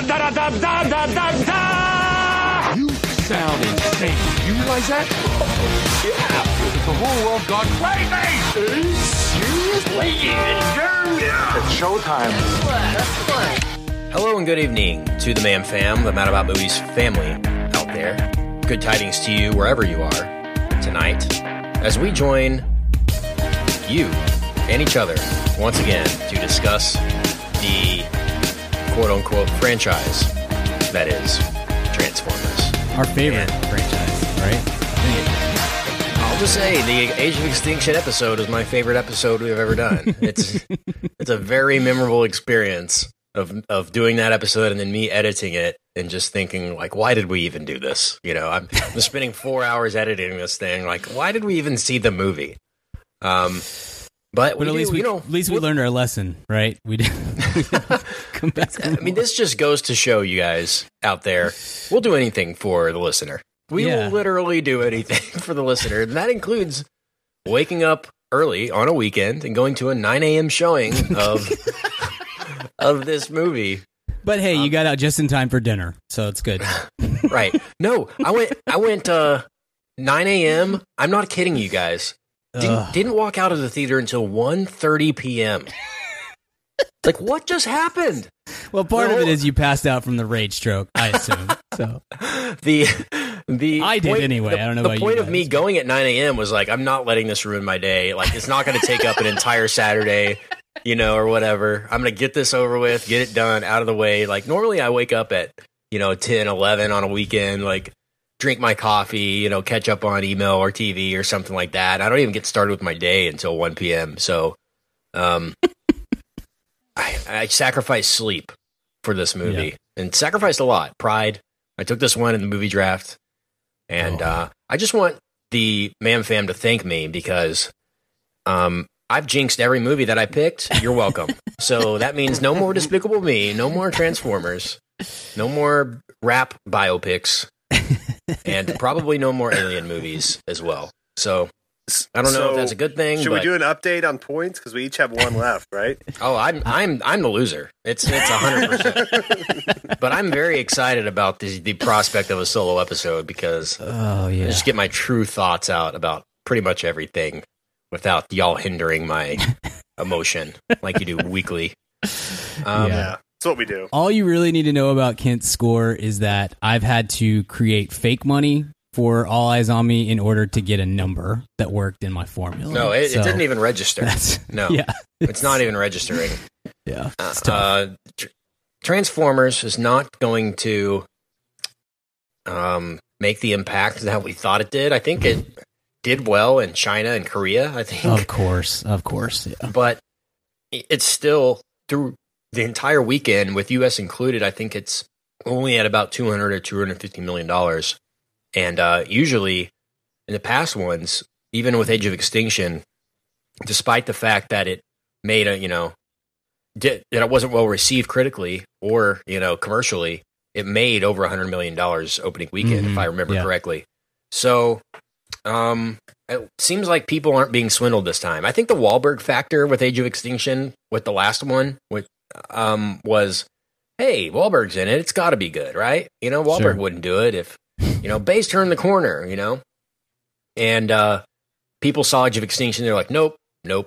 da da da da da da da. You sound insane. You realize that? Yeah. The whole world gone crazy. Seriously? Yeah. It's showtime. Hello and good evening to the Man Fam, the Mad About Movies family out there. Good tidings to you wherever you are tonight as we join you and each other once again to discuss the quote unquote franchise that is Transformers. Our favorite Yeah. franchise, right? I'll just say the Age of Extinction episode is my favorite episode we've ever done. It's it's a very memorable experience of of doing that episode and then me editing it and just thinking like, why did we even do this? You know, I'm, I'm spending four hours editing this thing. Like, why did we even see the movie? Um, but, But we at do, least we, you know, at least we learned our lesson, right? We did. Come back. I mean, this just goes to show you guys out there, we'll do anything for the listener. We Yeah. will literally do anything for the listener. And that includes waking up early on a weekend and going to a 9 a.m. showing of of this movie. But hey, Um, you got out just in time for dinner, so it's good. Right. No, I went I went uh 9 a.m. I'm not kidding you guys. Didn't, didn't walk out of the theater until 1.30 p.m. like what just happened? Well, part of it is you passed out from the rage stroke, I assume. so the the I did anyway. The, I don't know The about you point of me going at 9 a.m. was like, I'm not letting this ruin my day. Like, it's not going to take up an entire Saturday, you know, or whatever. I'm going to get this over with, get it done, out of the way. Like, normally I wake up at you know 10, 11 on a weekend, like drink my coffee, you know, catch up on email or TV or something like that. I don't even get started with my day until 1 p.m. So, um, I, I sacrificed sleep for this movie and sacrificed a lot. Pride. I took this one in the movie draft, and Oh. uh, I just want the Man Fam to thank me because um, I've jinxed every movie that I picked. You're welcome. so that means no more Despicable Me, no more Transformers, no more rap biopics, and probably no more Alien movies as well. So I don't know if that's a good thing. Should but, we do an update on points? Because we each have one left, right? Oh, I'm I'm I'm the loser. It's it's hundred percent. But I'm very excited about the the prospect of a solo episode because Oh I just get my true thoughts out about pretty much everything without y'all hindering my emotion like you do weekly. Um, yeah, that's what we do. All you really need to know about Kent's score is that I've had to create fake money for All Eyes on Me in order to get a number that worked in my formula. No, it, So it didn't even register. No, Yeah, it's not even registering. yeah. It's tough. Uh, tr- Transformers is not going to um, make the impact that we thought it did. I think it did well in China and Korea. I think, of course, of course. Yeah. but it's still through the entire weekend with US included. I think it's only at about 200 or 250 million dollars. And uh, usually in the past ones, even with Age of Extinction, despite the fact that it made a, you know, did, that it wasn't well received critically or, you know, commercially, it made over 100 million dollars opening weekend if Mhm. I remember Yeah. correctly. So, um, it seems like people aren't being swindled this time. I think the Wahlberg factor with Age of Extinction, with the last one, with um, was, hey, Wahlberg's in it. It's got to be good, right? You know, Wahlberg Sure. wouldn't do it if, you know, base turned the corner, you know, and uh, people saw Age of Extinction. They're like, nope, nope.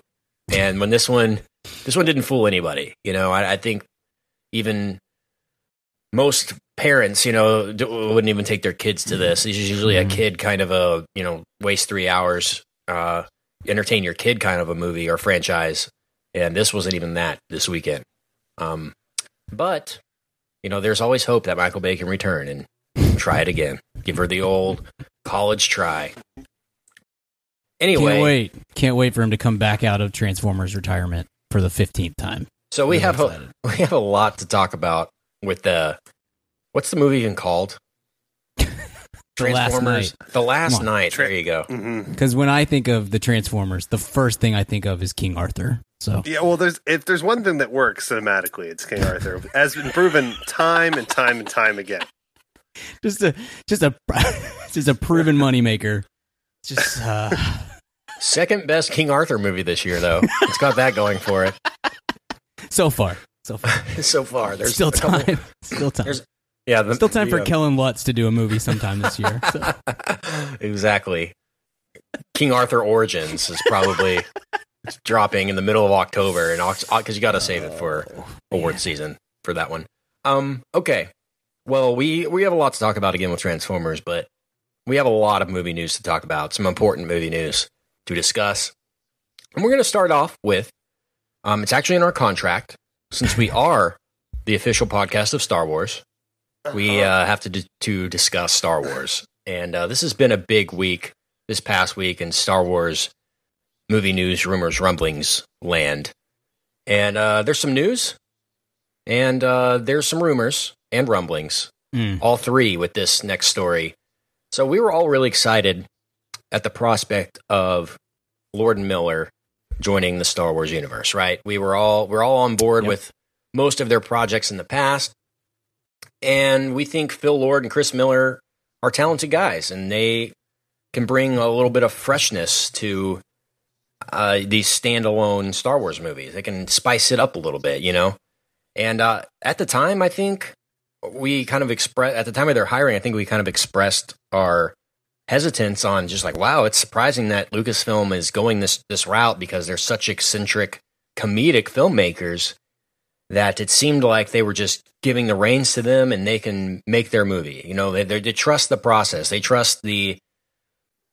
And when this one, this one didn't fool anybody. You know, I, I think even most parents, you know, d- wouldn't even take their kids to this. It's usually a Mhm. kid kind of a, you know, waste three hours, uh, entertain your kid kind of a movie or franchise. And this wasn't even that this weekend. Um, but, you know, there's always hope that Michael Bay can return and try it again. Give her the old college try. Anyway, Can't wait. Can't wait for him to come back out of Transformers retirement for the fifteenth time. so we Really have a, we have a lot to talk about with the what's the movie even called? The Last Knight. The last knight. Tra- there you go. Because when I think of the Transformers, the first thing I think of is King Arthur. So Yeah, well, there's if there's one thing that works cinematically, it's King Arthur, as been proven time and time and time again. just a just a just a proven moneymaker. Just uh, Second best King Arthur movie this year, though. it's got that going for it. so far, So far, so far. There's still a couple- time. Still time. there's- yeah, the, Still time for uh, Kellen Lutz to do a movie sometime this year. So. exactly. King Arthur Origins is probably dropping in the middle of October, and because you got to save it for award season for that one. Um. Okay. Well, we we have a lot to talk about again with Transformers, but we have a lot of movie news to talk about. Some important movie news to discuss, and we're going to start off with. Um, it's actually in our contract since we are the official podcast of Star Wars. We uh, have to d- to discuss Star Wars, and uh, this has been a big week this past week in Star Wars movie news, rumors, rumblings land. And uh, there's some news, and uh, there's some rumors and rumblings, Mm. all three with this next story. So we were all really excited at the prospect of Lord and Miller joining the Star Wars universe, right? We were all we're all on board Yep. with most of their projects in the past. And we think Phil Lord and Chris Miller are talented guys and they can bring a little bit of freshness to uh, these standalone Star Wars movies. They can spice it up a little bit, you know? And uh, at the time, I think we kind of expressed, at the time of their hiring, I think we kind of expressed our hesitance on just like, wow, it's surprising that Lucasfilm is going this, this route because they're such eccentric comedic filmmakers that it seemed like they were just giving the reins to them and they can make their movie. You know, they, they, trust the process. They trust the,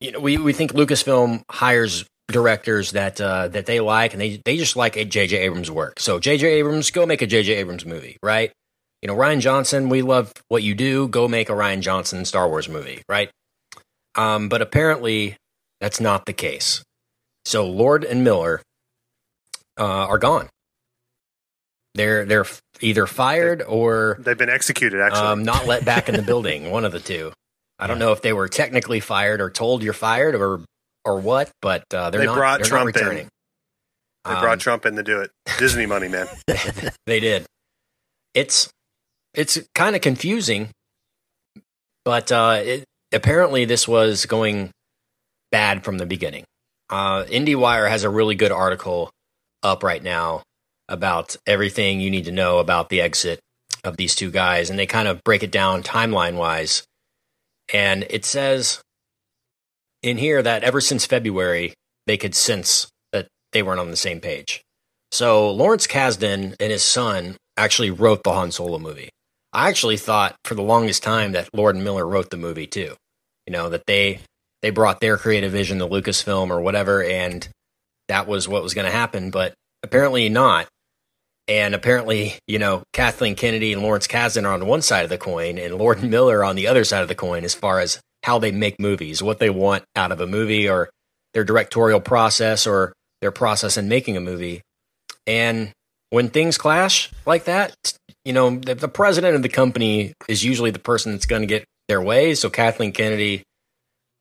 you know, we, we think Lucasfilm hires directors that uh, that they like and they they just like J.J. Abrams work. So J.J. Abrams, go make a J.J. Abrams movie, right? You know, Rian Johnson, we love what you do. Go make a Rian Johnson Star Wars movie, right? Um, but apparently that's not the case. So Lord and Miller uh, are gone. They're they're either fired or They've been executed, actually. um, not let back in the building. One of the two. I don't know if they were technically fired or told you're fired or or what, but uh, they're They not. brought they're Trump not in. returning. they Um, brought Trump in to do it. Disney money, man. they did. It's it's kind of confusing, but uh, it, apparently this was going bad from the beginning. Uh, IndieWire has a really good article up right now about everything you need to know about the exit of these two guys, and they kind of break it down timeline wise. And it says in here that ever since February, they could sense that they weren't on the same page. So Lawrence Kasdan and his son actually wrote the Han Solo movie. I actually thought for the longest time that Lord and Miller wrote the movie too. You know that they they brought their creative vision to Lucasfilm or whatever, and that was what was going to happen. But apparently not. And apparently, you know, Kathleen Kennedy and Lawrence Kasdan are on one side of the coin, and Lord and Miller on the other side of the coin as far as how they make movies, what they want out of a movie, or their directorial process, or their process in making a movie. And when things clash like that, you know, the, the president of the company is usually the person that's going to get their way. So Kathleen Kennedy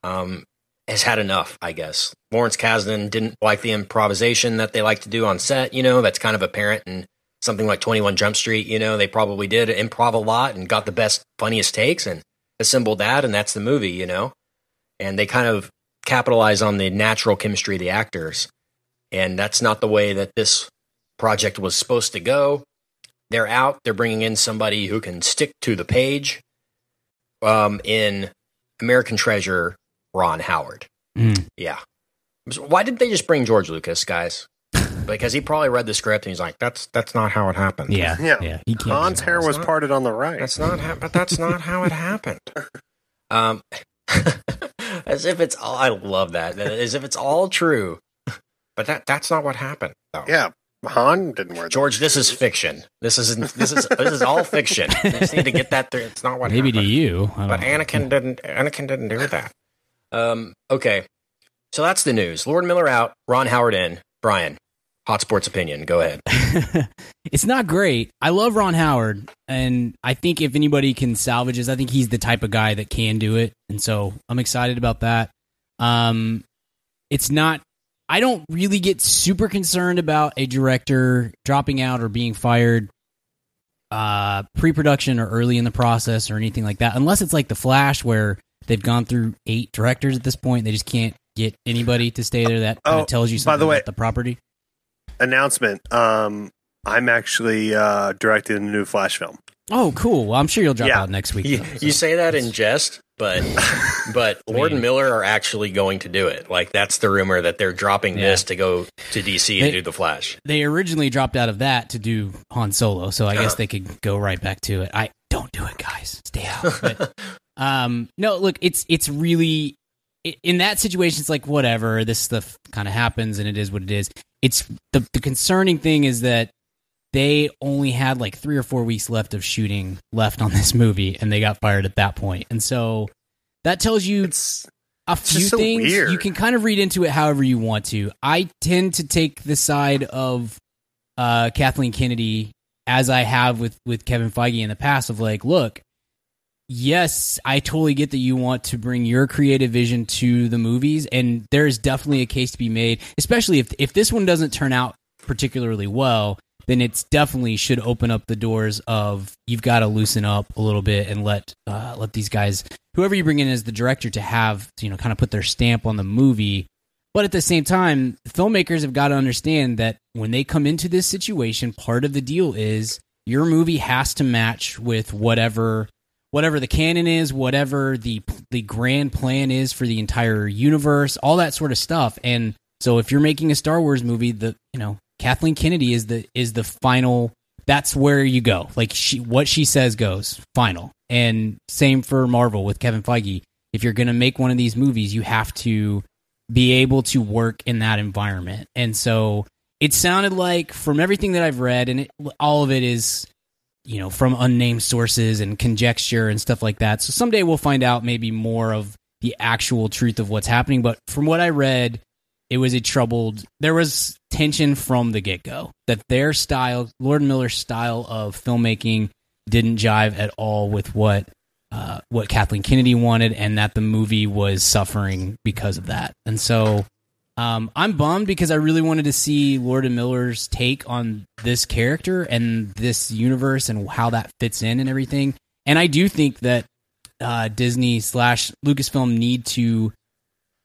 um, has had enough, I guess. Lawrence Kasdan didn't like the improvisation that they like to do on set. You know, that's kind of apparent in something like 21 Jump Street. You know, they probably did improv a lot and got the best, funniest takes and assembled that, and that's the movie, you know? And they kind of capitalize on the natural chemistry of the actors. And that's not the way that this project was supposed to go. They're out. They're bringing in somebody who can stick to the page. Um, in American Treasure, Ron Howard. Mm. Yeah. Why didn't they just bring George Lucas, guys? Because he probably read the script and he's like, "That's that's not how it happened." Yeah, Yeah. yeah. He can't. Han's hair was not- parted on the right. That's not how, but that's not how it happened. Um, as if it's all. I love that. As if it's all true, but that that's not what happened. Though. Yeah, Han didn't wear. George, this is fiction. This isn't. This is this is all fiction. You just need to get that through. It's not what Maybe to happened. you, But know. Anakin didn't. Anakin didn't do that. Um. Okay. So that's the news. Lord Miller out. Ron Howard in. Brian, hot sports opinion. Go ahead. it's not great. I love Ron Howard, and I think if anybody can salvage this, I think he's the type of guy that can do it, and so I'm excited about that. Um, it's not. I don't really get super concerned about a director dropping out or being fired, uh, pre-production or early in the process or anything like that, unless it's like the Flash where they've gone through eight directors at this point. They just can't get anybody to stay there. That kind Oh, of tells you something by the way- about the property. Announcement. Um, I'm actually uh, directing a new Flash film. Oh, cool. Well, I'm sure you'll drop Yeah. out next week. You, though, so. you say that in jest, but but Lord and Miller are actually going to do it. Like that's the rumor that they're dropping Yeah. this to go to DC They- and do the Flash. they originally dropped out of that to do Han Solo, so I Uh-huh. guess they could go right back to it. I don't do it, guys. Stay out. But, um, no, look, it's it's really in that situation. It's like whatever. This stuff kind of happens, and it is what it is. It's the the concerning thing is that they only had like three or four weeks left of shooting left on this movie, and they got fired at that point. And so that tells you It's a few so things weird. you can kind of read into it however you want to. I tend to take the side of uh, Kathleen Kennedy as I have with with Kevin Feige in the past of like, look, yes, I totally get that you want to bring your creative vision to the movies, and there is definitely a case to be made, especially if if this one doesn't turn out particularly well. Then it's definitely should open up the doors of you've got to loosen up a little bit and let uh, let these guys, whoever you bring in as the director, to have you know kind of put their stamp on the movie. But at the same time, filmmakers have got to understand that when they come into this situation, part of the deal is your movie has to match with whatever whatever the canon is, whatever the the grand plan is for the entire universe, all that sort of stuff. And so if you're making a Star Wars movie, the you know, Kathleen Kennedy is the is the final that's where you go. Like she what she says goes. Final. And same for Marvel with Kevin Feige. If you're going to make one of these movies, you have to be able to work in that environment. And so it sounded like from everything that I've read and it, all of it is you know from unnamed sources and conjecture and stuff like that. So someday we'll find out maybe more of the actual truth of what's happening, but from what I read it was a troubled there was tension from the get-go that their style lord miller's style of filmmaking didn't jive at all with what uh, what kathleen kennedy wanted and that the movie was suffering because of that and so um, i'm bummed because i really wanted to see lord and miller's take on this character and this universe and how that fits in and everything and i do think that uh, disney slash lucasfilm need to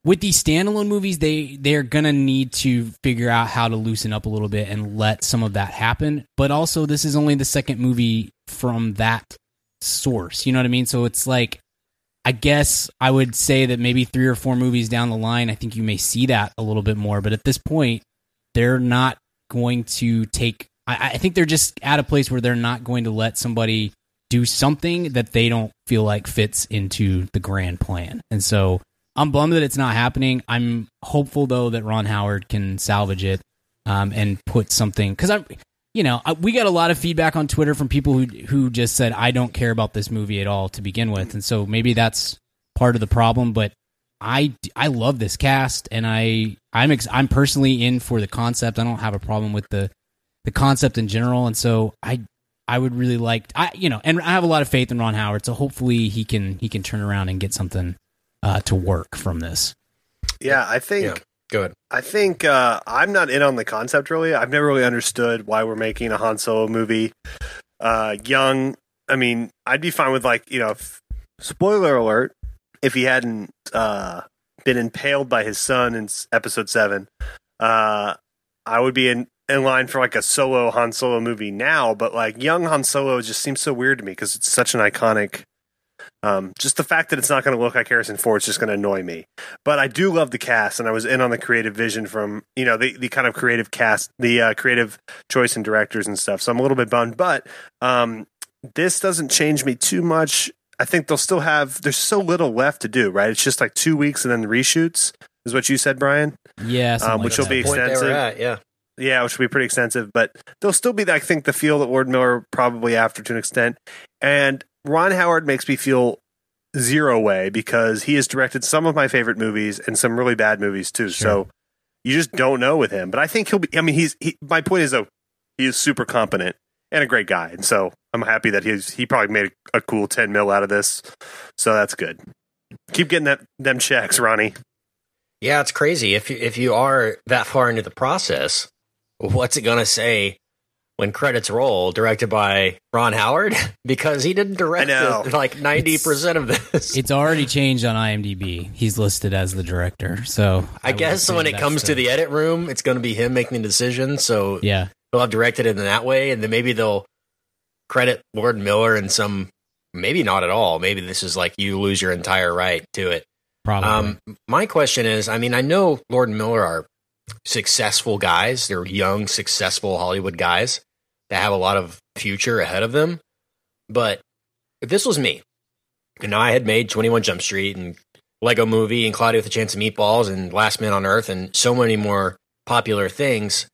with these standalone movies, they they're gonna need to figure out how to loosen up a little bit and let some of that happen. But also, this is only the second movie from that source. You know what I mean? So it's like, I guess I would say that maybe three or four movies down the line, I think you may see that a little bit more. But at this point, they're not going to take. I, I think they're just at a place where they're not going to let somebody do something that they don't feel like fits into the grand plan. And so I'm bummed that it's not happening. I'm hopeful though that Ron Howard can salvage it um, and put something because I'm, you know, we got a lot of feedback on Twitter from people who who just said I don't care about this movie at all to begin with, and so maybe that's part of the problem. But I I love this cast, and I I'm ex- I'm personally in for the concept. I don't have a problem with the the concept in general, and so I I would really like I you know, and I have a lot of faith in Ron Howard. So hopefully he can he can turn around and get something uh, to work from this. yeah, I think Yeah. Go ahead. I think uh, I'm not in on the concept really. I've never really understood why we're making a Han Solo movie. Uh, young, I mean, I'd be fine with like you know, if, spoiler alert, if he hadn't uh, been impaled by his son in Episode Seven, uh, I would be in in line for like a solo Han Solo movie now. But like young Han Solo just seems so weird to me because it's such an iconic. Um, just the fact that it's not going to look like Harrison Ford is just going to annoy me but I do love the cast, and I was in on the creative vision from you know the the kind of creative cast, the uh, creative choice and directors and stuff. So I'm a little bit bummed, but um, this doesn't change me too much. I think they'll still have. There's so little left to do, right? It's just like two weeks and then the reshoots is what you said, Brian. Yeah, something Um, like which will that. be Point they were extensive. at, yeah. Yeah, which will be pretty extensive, but there'll still be, I think, the feel that Lord Miller probably after to an extent. And Ron Howard makes me feel zero way because he has directed some of my favorite movies and some really bad movies too. Sure. So you just don't know with him. But I think he'll be. I mean, he's. He, my point is though, he is super competent and a great guy, and so I'm happy that he's. He probably made a, a cool ten mil out of this, so that's good. Keep getting that them checks, Ronnie. Yeah, it's crazy. If you, if you are that far into the process, what's it going to say when credits roll? Directed by Ron Howard because he didn't direct I it- like ninety percent of this. It's already changed on IMDb. He's listed as the director. So I would guess when it that's comes to the edit room, it's going to be him making the decision. So yeah, they'll have directed it in that way, and then maybe they'll credit Lord Miller in some. Maybe not at all. Maybe this is like you lose your entire right to it. Probably. Um, my question is, I mean, I know Lord and Miller are successful guys. They're young, successful Hollywood guys that have a lot of future ahead of them. But if this was me, and I had made 21 Jump Street and Lego Movie and Cloudy with a Chance of Meatballs and Last Man on Earth and so many more popular things,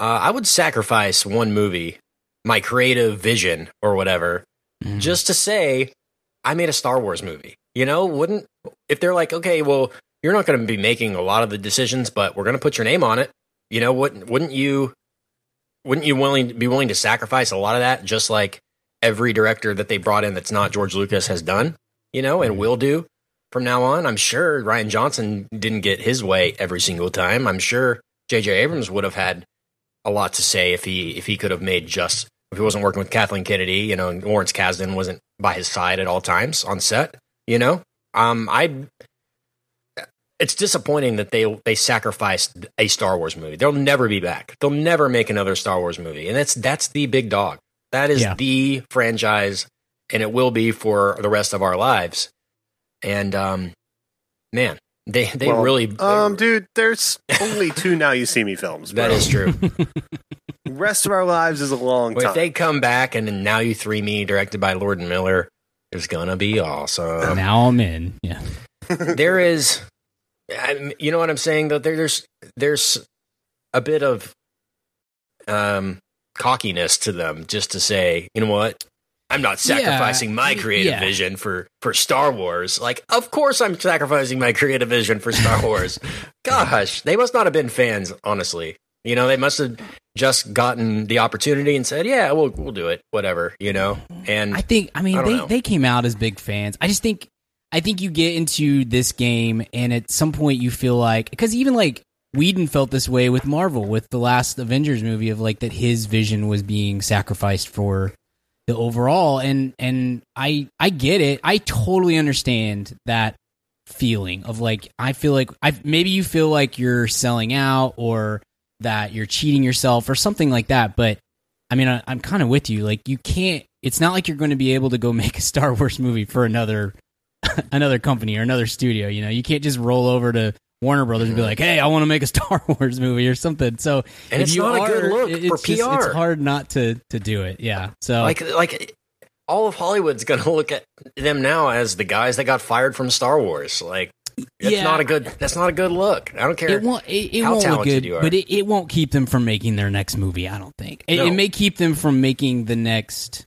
uh, I would sacrifice one movie, my creative vision or whatever, Mhm. just to say I made a Star Wars movie. You know, wouldn't if they're like, okay, well, you're not going to be making a lot of the decisions, but we're going to put your name on it. You know, wouldn't wouldn't you wouldn't you willing be willing to sacrifice a lot of that, just like every director that they brought in that's not George Lucas has done, you know, and will do from now on. I'm sure Rian Johnson didn't get his way every single time. I'm sure J.J. Abrams would have had a lot to say if he if he could have made just if he wasn't working with Kathleen Kennedy, you know, Lawrence Kasdan wasn't by his side at all times on set, you know. Um, I it's disappointing that they they sacrificed a Star Wars movie. They'll never be back. They'll never make another Star Wars movie, and that's that's the big dog. That is Yeah. the franchise, and it will be for the rest of our lives. And um, man, they they Well, really they- Um, dude, there's only two Now You See Me films. Bro. that is true. Rest of our lives is a long But if they come back and then now you three me directed by Lord and Miller, it's gonna be awesome. now I'm in. Yeah. there is, I'm- you know what I'm saying though. There, there's there's a bit of um cockiness to them, just to say, you know what, I'm not Yeah, sacrificing my creative yeah. vision for for Star Wars. Like, of course I'm sacrificing my creative vision for Star Wars. Gosh, they must not have been fans, honestly. You know, they must have just gotten the opportunity and said, "Yeah, we'll we'll do it, whatever." You know, and I think I mean I they know. they came out as big fans. I just think I think you get into this game and at some point you feel like because even like Whedon felt this way with Marvel with the last Avengers movie of like that his vision was being sacrificed for the overall and and I I get it. I totally understand that feeling of like I feel like I maybe you feel like you're selling out or that you're cheating yourself or something like that, but I mean, I, I'm kind of with you. Like, you can't. It's not like you're going to be able to go make a Star Wars movie for another another company or another studio. You know, you can't just roll over to Warner Brothers and be like, "Hey, I want to make a Star Wars movie" or something. So, And if it's you not a good look for it's just- PR. it's hard not to to do it. Yeah. So, like like all of Hollywood's gonna look at them now as the guys that got fired from Star Wars. Like that's Yeah. not a good that's not a good look. I don't care. it won't. It, it how won't look good, are. but it, it won't keep them from making their next movie. I don't think it, No. it may keep them from making the next.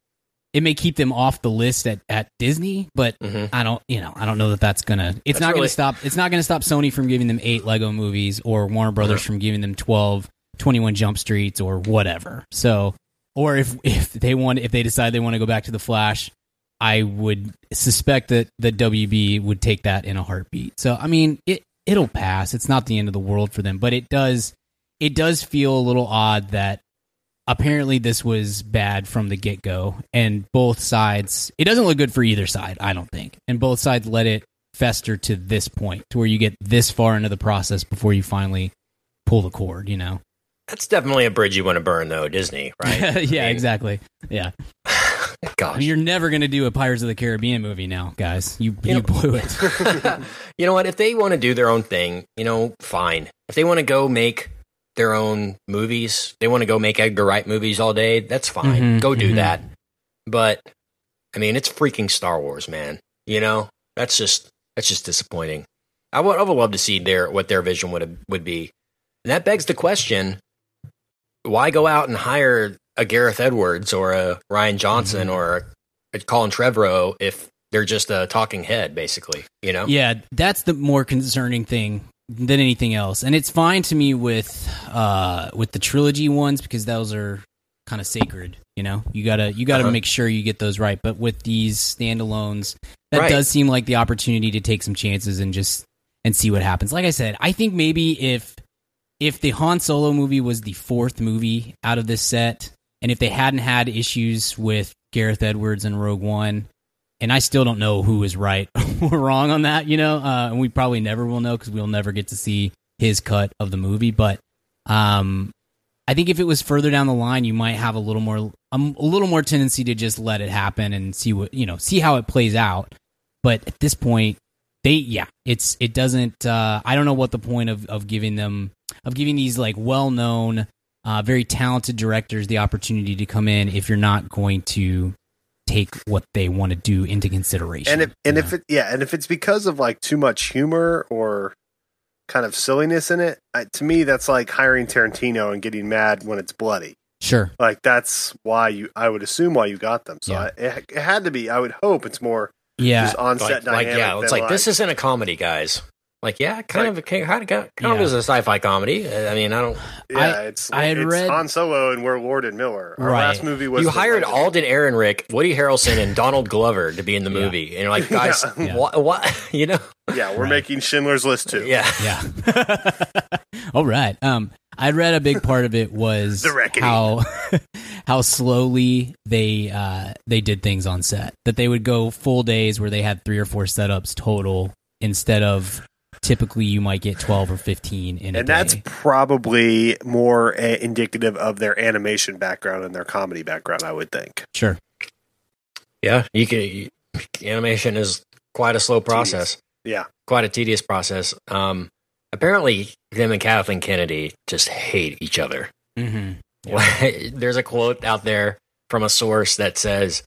It may keep them off the list at, at Disney, but Mhm. I don't. You know, I don't know that that's gonna. It's That's not really- gonna stop. It's not gonna stop Sony from giving them eight Lego movies or Warner Brothers from giving them 12, 21 Jump Streets or whatever. So, or if if they want, if they decide they want to go back to the Flash, I would suspect that the WB would take that in a heartbeat. So I mean, it it'll pass. It's not the end of the world for them, but it does it does feel a little odd that apparently this was bad from the get go, and both sides. It doesn't look good for either side, I don't think, and both sides let it fester to this point, to where you get this far into the process before you finally pull the cord. You know? That's definitely a bridge you want to burn, though, Disney, right? yeah, I mean, exactly. Yeah. Gosh, you're never going to do a Pirates of the Caribbean movie now, guys. You You you know- blew it. you know what? If they want to do their own thing, you know, fine. If they want to go make their own movies, they want to go make Edgar Wright movies all day. That's fine. Mhm, go do mhm. that. But I mean, it's freaking Star Wars, man. You know, that's just that's just disappointing. I would I would love to see their what their vision would would be. And that begs the question: Why go out and hire a Gareth Edwards or a Rian Johnson Mm-hmm. or a Colin Trevorrow if they're just a talking head, basically? You know? Yeah, that's the more concerning thing than anything else. And it's fine to me with uh with the trilogy ones because those are kind of sacred, you know. You got to you got to Uh-huh. make sure you get those right. But with these standalones, that Right. does seem like the opportunity to take some chances and just and see what happens. Like I said, I think maybe if if the Han Solo movie was the fourth movie out of this set and if they hadn't had issues with Gareth Edwards and Rogue One, and I still don't know who is right or wrong on that, you know, uh, and we probably never will know because we'll never get to see his cut of the movie. But um, I think if it was further down the line, you might have a little more um, a little more tendency to just let it happen and see what you know, see how it plays out. But at this point, they yeah, it's it doesn't. Uh, I don't know what the point of of giving them of giving these like well known, uh, very talented directors the opportunity to come in if you're not going to take what they want to do into consideration. and if and you if it yeah, and if it's because of like too much humor or kind of silliness in it, I, to me that's like hiring Tarantino and getting mad when it's bloody. sure, Like that's why you I would assume why you got them. So Yeah. I, it, it had to be. I would hope it's more yeah, just on set like, like yeah, it's than, like this isn't a comedy, guys. Like yeah, kind Like- of kind of kind Yeah. of is a sci-fi comedy. I mean, I don't. Yeah, I- it's I had it's read- Han Solo and we're Lord and Miller. Our Right. last movie was you hired Legend. Alden Ehrenreich, Woody Harrelson, and Donald Glover to be in the Yeah. movie, and you're like, guys, Yeah. what? What? You know? Yeah, we're Right. making Schindler's List too. Yeah. Yeah. All right. Um, I read a big part of it was The reckoning. how how slowly they uh, they did things on set. That they would go full days where they had three or four setups total instead of typically you might get twelve or fifteen in a and that's probably more uh, indicative of their animation background and their comedy background. I would think. sure. Yeah. You can. You, animation is quite a slow process. Yeah, Quite a tedious process. Um, apparently, them and Kathleen Kennedy just hate each other. Mm-hmm. There's a quote out there from a source that says,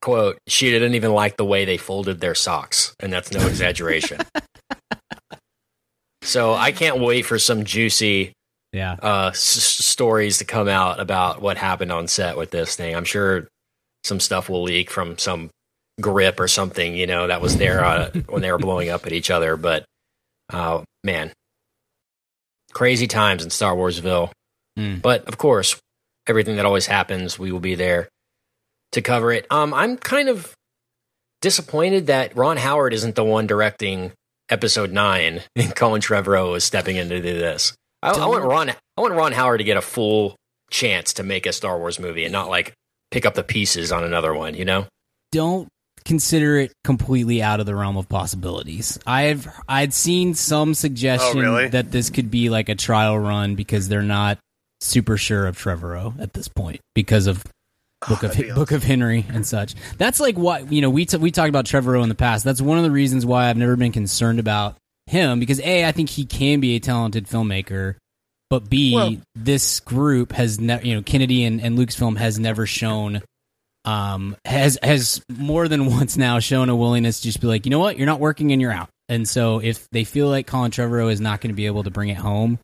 "quote She didn't even like the way they folded their socks," and that's no exaggeration. So I can't wait for some juicy Yeah. uh, s- stories to come out about what happened on set with this thing. I'm sure some stuff will leak from some grip or something, you know, that was there uh, when they were blowing up at each other. But uh, man, crazy times in Star Warsville. Mm. But of course, everything that always happens, we will be there to cover it. Um, I'm kind of disappointed that Ron Howard isn't the one directing Episode Nine, and Colin Trevorrow is stepping in to do this. I, I want Ron. I want Ron Howard to get a full chance to make a Star Wars movie and not like pick up the pieces on another one. You know? don't consider it completely out of the realm of possibilities. I've I'd seen some suggestion Oh, really? that this could be like a trial run because they're not super sure of Trevorrow at this point because of Book of Book of Henry and such. That's like what you know. We t- we talked about Trevorrow in the past. That's one of the reasons why I've never been concerned about him because a I think he can be a talented filmmaker, but b Well- this group has never you know Kennedy and, and Lucasfilm has never shown um has has more than once now shown a willingness to just be like you know what you're not working and you're out. And so if they feel like Colin Trevorrow is not going to be able to bring it home,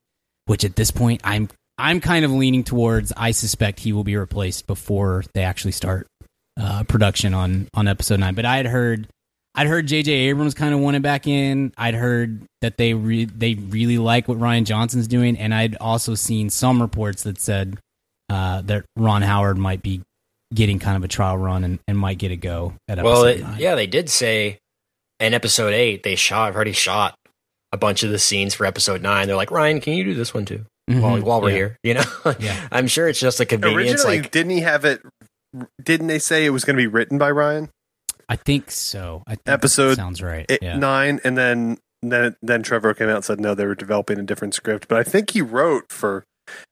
which at this point I'm I'm kind of leaning towards I suspect he will be replaced before they actually start uh, production on on episode nine. But I had heard I'd heard J.J. Abrams kind of wanted back in. I'd heard that they re- they really like what Rian Johnson's doing, and I'd also seen some reports that said uh, that Ron Howard might be getting kind of a trial run and, and might get a go at episode Well, it, nine. yeah, they did say in Episode Eight they shot. I've already shot a bunch of the scenes for Episode Nine. They're like, Rian, can you do this one too? Mhm. While, while we're Yeah. here, you know. Yeah. I'm sure it's just a convenience. Originally, Like, didn't he have it? Didn't they say it was going to be written by Rian? I think so. I think Episode sounds right. It, yeah. Nine, and then then then Trevor came out and said no, they were developing a different script. But I think he wrote for.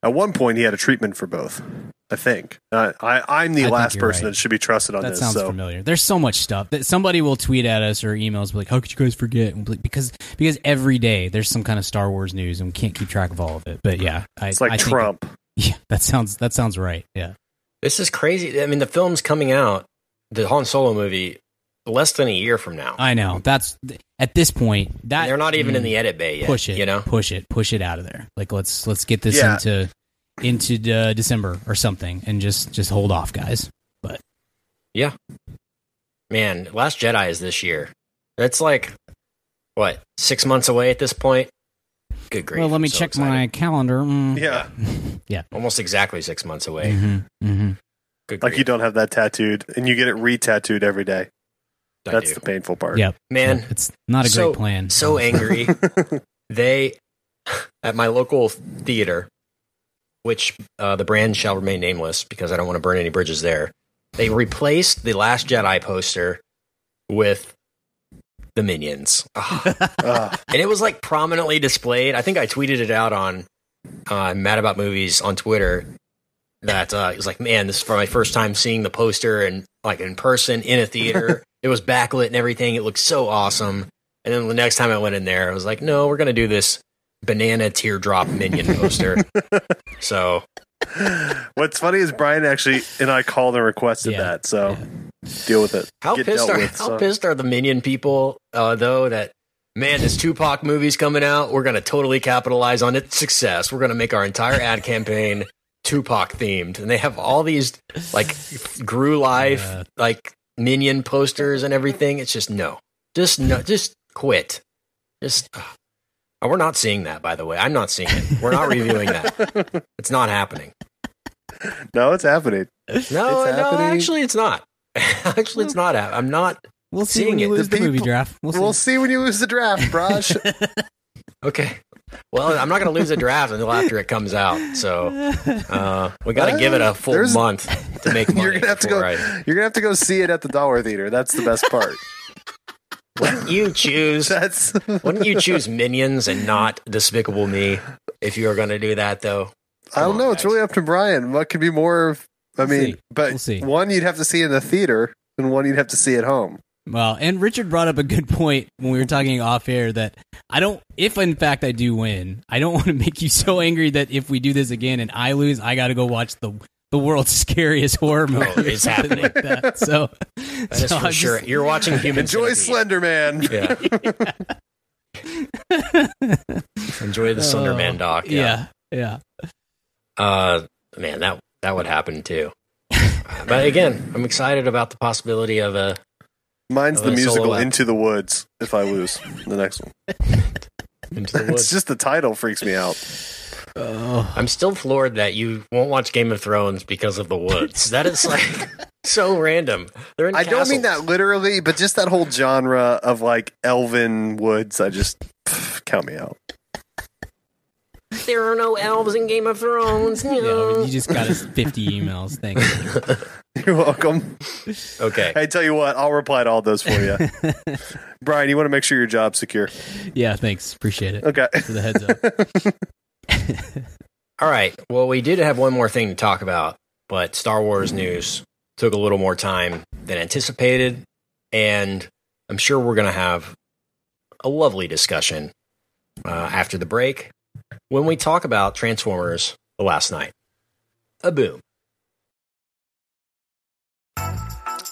At one point, he had a treatment for both. I think. Uh, I I'm the I last person right. that should be trusted on that this. sounds so familiar. There's so much stuff that somebody will tweet at us or emails like, "How could you guys forget?" And we'll be like, because because every day there's some kind of Star Wars news and we can't keep track of all of it. But yeah, I, it's like I think- Trump. yeah, that sounds that sounds right. Yeah, this is crazy. I mean, the film's coming out, the Han Solo movie, less than a year from now. I know. That's at this point that And they're not even mm, in the edit bay yet. push it. You know. push it, push it out of there. Like let's let's get this Yeah. into into uh, December or something and just just hold off, guys. But yeah, man, Last Jedi is this year. That's like what six months away at this point. Good grief! well, let me so check excited. my calendar. Mm. Yeah, almost exactly six months away. hmm hmm Good like grief. you don't have that tattooed, and you get it re-tattooed every day. I That's do. the painful part. Yep, man. it's not a so, great plan. So angry. they at my local theater, which uh, the brand shall remain nameless because I don't want to burn any bridges there. They replaced the Last Jedi poster with the Minions, Ugh. Ugh. and it was like prominently displayed. I think I tweeted it out on uh, Mad About Movies on Twitter that uh, it was like, man, this is for my first time seeing the poster and like in person in a theater. It was backlit and everything. It looked so awesome. And then the next time I went in there, I was like, no, we're gonna do this banana teardrop minion poster. so What's funny is Brian actually and I called and requested Yeah. that, so deal with it. how Get pissed dealt are with, how so. pissed are the minion people uh, though that man this Tupac movie's coming out. We're gonna totally capitalize on its success. We're gonna make our entire ad campaign Tupac themed, and they have all these like Gru Life Yeah. like minion posters and everything. It's just no, just no, just quit. Just ugh. Oh, we're not seeing that. By the way, I'm not seeing it. We're not reviewing that. It's not happening. No, it's happening. No, It's no, happening. actually, it's not. actually, it's not. hap- I'm not. We'll see Seeing when you it. lose The the, movie draft. We'll see. We'll see when you lose the draft, Braj. Okay. Well, I'm not going to lose a draft until after it comes out. So uh, we got to give it a full month to make money. you're gonna have to go. I- You're gonna have to go see it at the Dollar Theater. That's the best part. Wouldn't you choose? That's Wouldn't you choose Minions and not Despicable Me if you were going to do that, though? I don't Come know. on, It's really up to Brian. What could be more? of- I We'll mean, see. but We'll see. one you'd have to see in the theater, and one you'd have to see at home. Well, and Richard brought up a good point when we were talking off air that I don't, if in fact I do win, I don't want to make you so angry that if we do this again and I lose, I got to go watch the the world's scariest horror movie. or it's happening. Like that. So That is so for I'm sure. just- You're watching Human Enjoy Centipede. Slender Man. Yeah. Enjoy the Slender Man doc. yeah, yeah. Uh, man, that that would happen too. but again, I'm excited about the possibility of a Mine's Oh, the musical Silhouette. Into the Woods. If I lose the next one, into the it's just the title freaks me out. Oh, I'm still floored that you won't watch Game of Thrones because of the woods. That is like so random. They're in I don't mean that literally, but just that whole genre of like elven woods. I just pff, count me out. There are no elves in Game of Thrones. yeah. You just got us 50 emails. Thanks. You're welcome. Okay. Hey, tell you what, I'll reply to all those for you. Brian, you want to make sure your job's secure. Yeah, thanks. Appreciate it Okay. for the heads up. All right. Well, we did have one more thing to talk about, but Star Wars news took a little more time than anticipated, and I'm sure we're going to have a lovely discussion uh, after the break when we talk about Transformers: The Last Knight. A boom.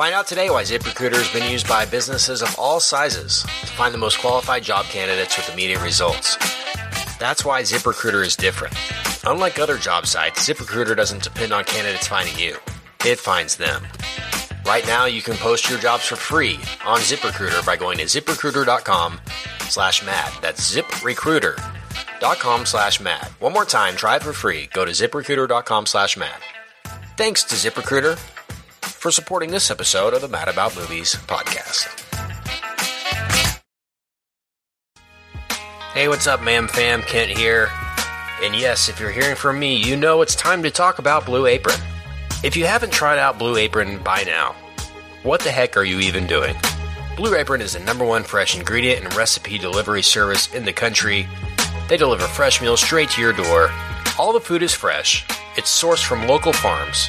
Find out today why ZipRecruiter has been used by businesses of all sizes to find the most qualified job candidates with immediate results. That's why ZipRecruiter is different. Unlike other job sites, ZipRecruiter doesn't depend on candidates finding you. It finds them. Right now, you can post your jobs for free on ZipRecruiter by going to ziprecruiter.com slash mad. That's ziprecruiter.com slash mad. One more time, try it for free. Go to ziprecruiter.com slash mad. Thanks to ZipRecruiter for supporting this episode of the Mad About Movies podcast. Hey, what's up, ma'am fam? Kent here. And yes, if you're hearing from me, you know it's time to talk about Blue Apron. If you haven't tried out Blue Apron by now, what the heck are you even doing? Blue Apron is the number one fresh ingredient and recipe delivery service in the country. They deliver fresh meals straight to your door. All the food is fresh, it's sourced from local farms,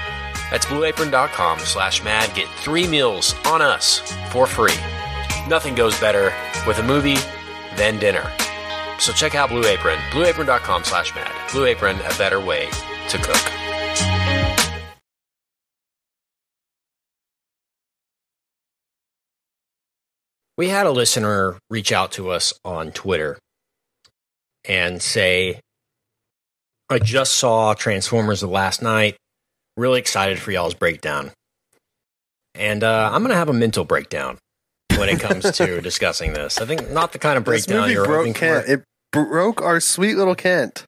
That's blueapron.com slash mad. Get three meals on us for free. Nothing goes better with a movie than dinner. So check out Blue Apron, blueapron.com slash mad. Blue Apron, a better way to cook. We had a listener reach out to us on Twitter and say, I just saw Transformers the last knight. Really excited for y'all's breakdown. And uh, I'm going to have a mental breakdown when it comes to discussing this. I think not the kind of breakdown you're hoping broke for. Kent. It broke our sweet little Kent.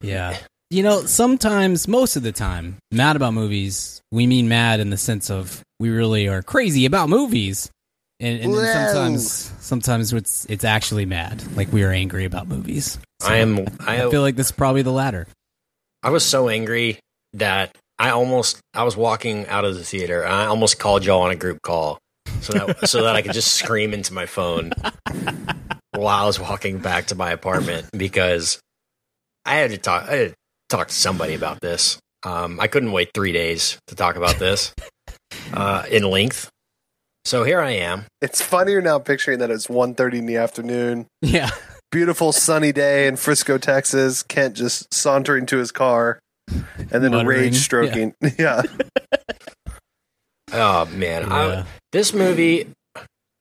Yeah. You know, sometimes, most of the time, mad about movies, we mean mad in the sense of we really are crazy about movies. And, and then sometimes, sometimes it's it's actually mad, like we are angry about movies. So I am. I, I feel like this is probably the latter. I was so angry that I almost I was walking out of the theater and I almost called y'all on a group call so that so that I could just scream into my phone while I was walking back to my apartment because I had to talk I had to talk to somebody about this. Um, I couldn't wait three days to talk about this uh, in length. So here I am. It's funnier now picturing that it's 1.30 in the afternoon. Yeah. Beautiful sunny day in Frisco, Texas. Kent just sauntering to his car and then Muttering. rage stroking. Yeah. Oh man, I, this movie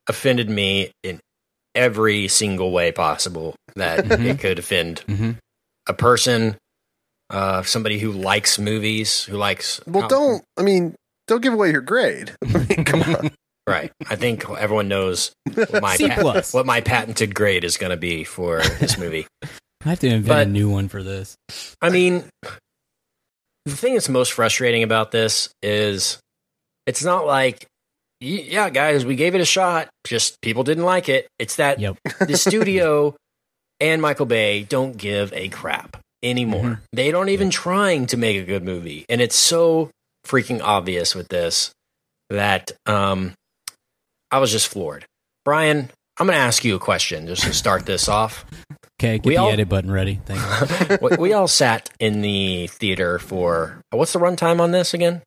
offended me in every single way possible that Mhm. it could offend hmm a person, uh, somebody who likes movies, who likes. Well, how- don't, I mean, don't give away your grade. I mean, come on. Right. I think everyone knows what my C pa- plus. what my patented grade is going to be for this movie. I have to invent But- a new one for this. I mean, the thing that's most frustrating about this is it's not like, yeah, guys, we gave it a shot. Just people didn't like it. It's that Yep. the studio and Michael Bay don't give a crap anymore. Mhm. They don't even trying to make a good movie, and it's so freaking obvious with this that um, I was just floored. Brian, I'm going to ask you a question just to start this off. Okay, get We the all- edit button ready. Thank you. we, we all sat in the theater for what's the runtime on this again?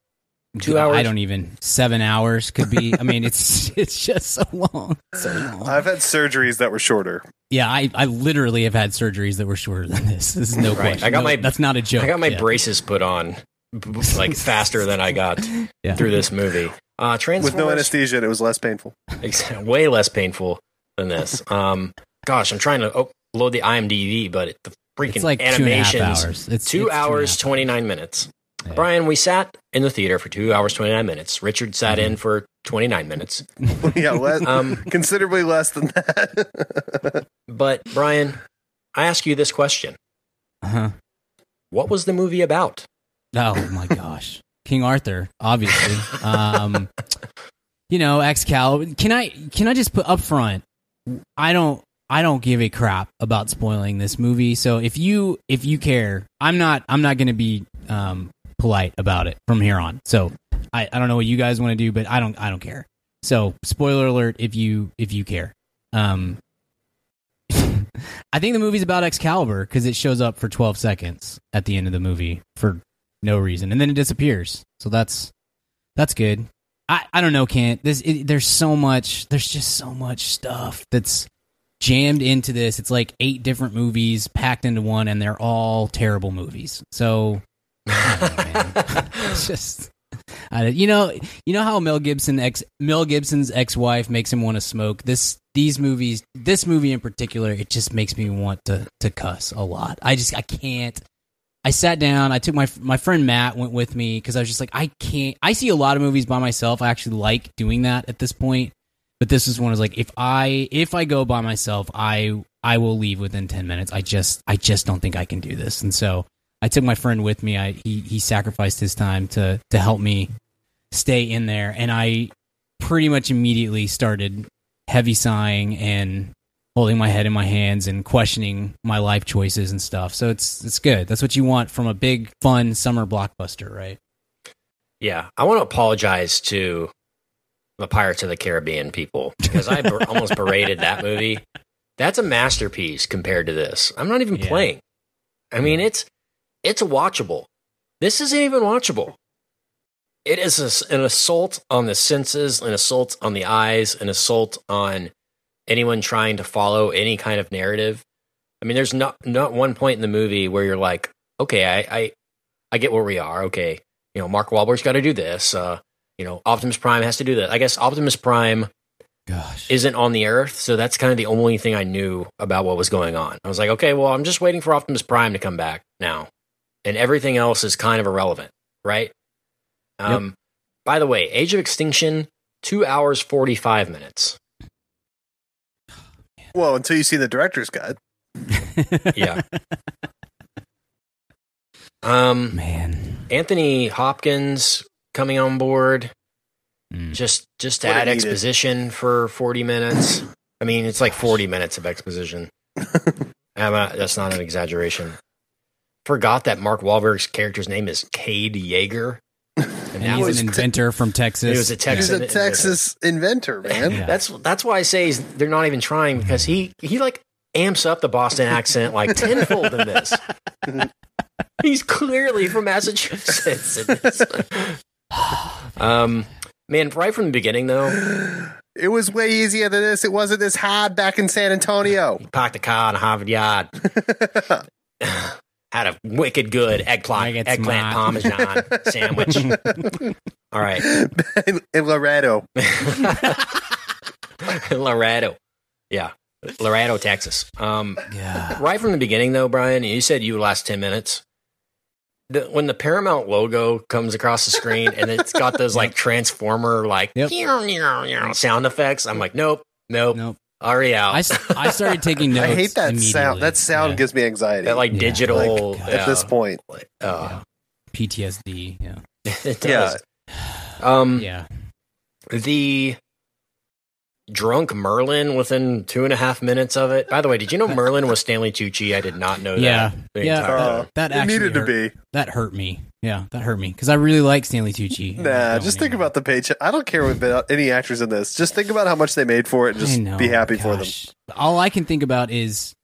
Two hours. I don't even. Seven hours could be. I mean, it's it's just so long. So long. I've had surgeries that were shorter. Yeah, I, I literally have had surgeries that were shorter than this. This is no Right. question. I got No, my- that's not a joke. I got my Yeah. braces put on b- b- like faster than I got Yeah. through this movie. Uh, With no anesthesia, it was less painful. Way less painful than this. Um, gosh, I'm trying to oh, load the IMDb, but it, the freaking It's like two and a half animations. hours. It's two it's hours, and 29 minutes. Yeah. Brian, we sat in the theater for two hours, 29 minutes. Richard sat Mm-hmm. in for 29 minutes. yeah, less, Um, considerably less than that. But, Brian, I ask you this question Uh-huh. What was the movie about? Oh my gosh, King Arthur, obviously. Um, you know, Excalibur. Can I can I just put up front? I don't I don't give a crap about spoiling this movie. So if you if you care, I'm not I'm not going to be um, polite about it from here on. So I, I don't know what you guys want to do, but I don't I don't care. So spoiler alert if you if you care. Um, I think the movie's about Excalibur because it shows up for 12 seconds at the end of the movie for no reason, and then it disappears. So that's that's good. I, I don't know, Kent. This it, there's so much. There's just so much stuff that's jammed into this. It's like eight different movies packed into one, and they're all terrible movies. So know, just. I, you know, you know how Mel Gibson ex Mel Gibson's ex-wife makes him want to smoke. This these movies, this movie in particular, it just makes me want to to cuss a lot. I just I can't. I sat down. I took my my friend Matt went with me because I was just like I can't. I see a lot of movies by myself. I actually like doing that at this point. But this is one I was like if I if I go by myself, I I will leave within ten minutes. I just I just don't think I can do this. And so I took my friend with me. I he he sacrificed his time to to help me stay in there, and I pretty much immediately started heavy sighing and holding my head in my hands and questioning my life choices and stuff. So it's it's good. That's what you want from a big fun summer blockbuster, right? Yeah, I want to apologize to the Pirates of the Caribbean people because I ber- almost berated that movie. That's a masterpiece compared to this. I'm not even Yeah. playing. I mean, it's it's watchable. This isn't even watchable. It is a an assault on the senses, an assault on the eyes, an assault on anyone trying to follow any kind of narrative. I mean, there's not not one point in the movie where you're like, okay, I I, I get where we are. Okay, you know, Mark Wahlberg's got to do this. Uh, you know, Optimus Prime has to do that. I guess Optimus Prime Gosh. isn't on the Earth, so that's kind of the only thing I knew about what was going on. I was like, okay, well, I'm just waiting for Optimus Prime to come back now, and everything else is kind of irrelevant, right? Um, by the way, Age of Extinction, two hours forty five minutes. Well, until you see the director's cut. Yeah. Um, Man. Anthony Hopkins coming on board, Mm. just just to What it add needed. exposition for forty minutes. I mean, it's like forty minutes of exposition. I'm not- that's not an exaggeration. Forgot that Mark Wahlberg's character's name is Cade Yeager, and And he's an inventor from Texas. He was a He's a Texas inventor, man. Yeah. That's that's why I say he's, they're not even trying because he he like amps up the Boston accent like tenfold in this. He's clearly from Massachusetts. In this. um, man, right from the beginning though, It was way easier than this. It wasn't this hard back in San Antonio. he parked the car in a Harvard Yard. Had a wicked good eggplant, Make eggplant smart. parmesan sandwich. All right, in, in Laredo. Laredo, yeah, Laredo, Texas. Um, yeah. right from the beginning, though, Brian, you said you last ten minutes. The, when the Paramount logo comes across the screen and it's got those like transformer like Yep. sound effects, I'm like, nope, nope, Nope. already out. I, s- I started taking notes. I hate that sound. That sound Yeah. gives me anxiety. that like Yeah. digital Like, at this point. point. Uh, PTSD. Yeah. it Yeah. does. Um, Yeah. the drunk Merlin within two and a half minutes of it. By the way, did you know Merlin was Stanley Tucci? I did not know Yeah. that. the Yeah. Uh, time. That it actually needed to be. That hurt me. Yeah, that hurt me because I really like Stanley Tucci. Nah, don't just think about the paycheck. I don't care about any actors in this. Just think about how much they made for it and just know, be happy for them. All I can think about is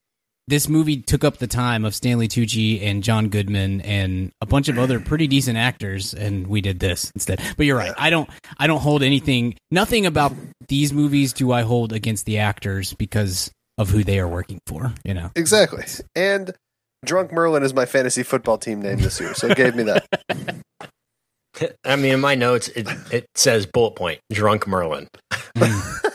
this movie took up the time of Stanley Tucci and John Goodman and a bunch of other pretty decent actors, and we did this instead. But you're right. I don't. I don't hold anything. Nothing about these movies do I hold against the actors because of who they are working for. You know. Exactly. And Drunk Merlin is my fantasy football team name this year, so it gave me that. I mean, in my notes, it, it says bullet point drunk Merlin. Hmm.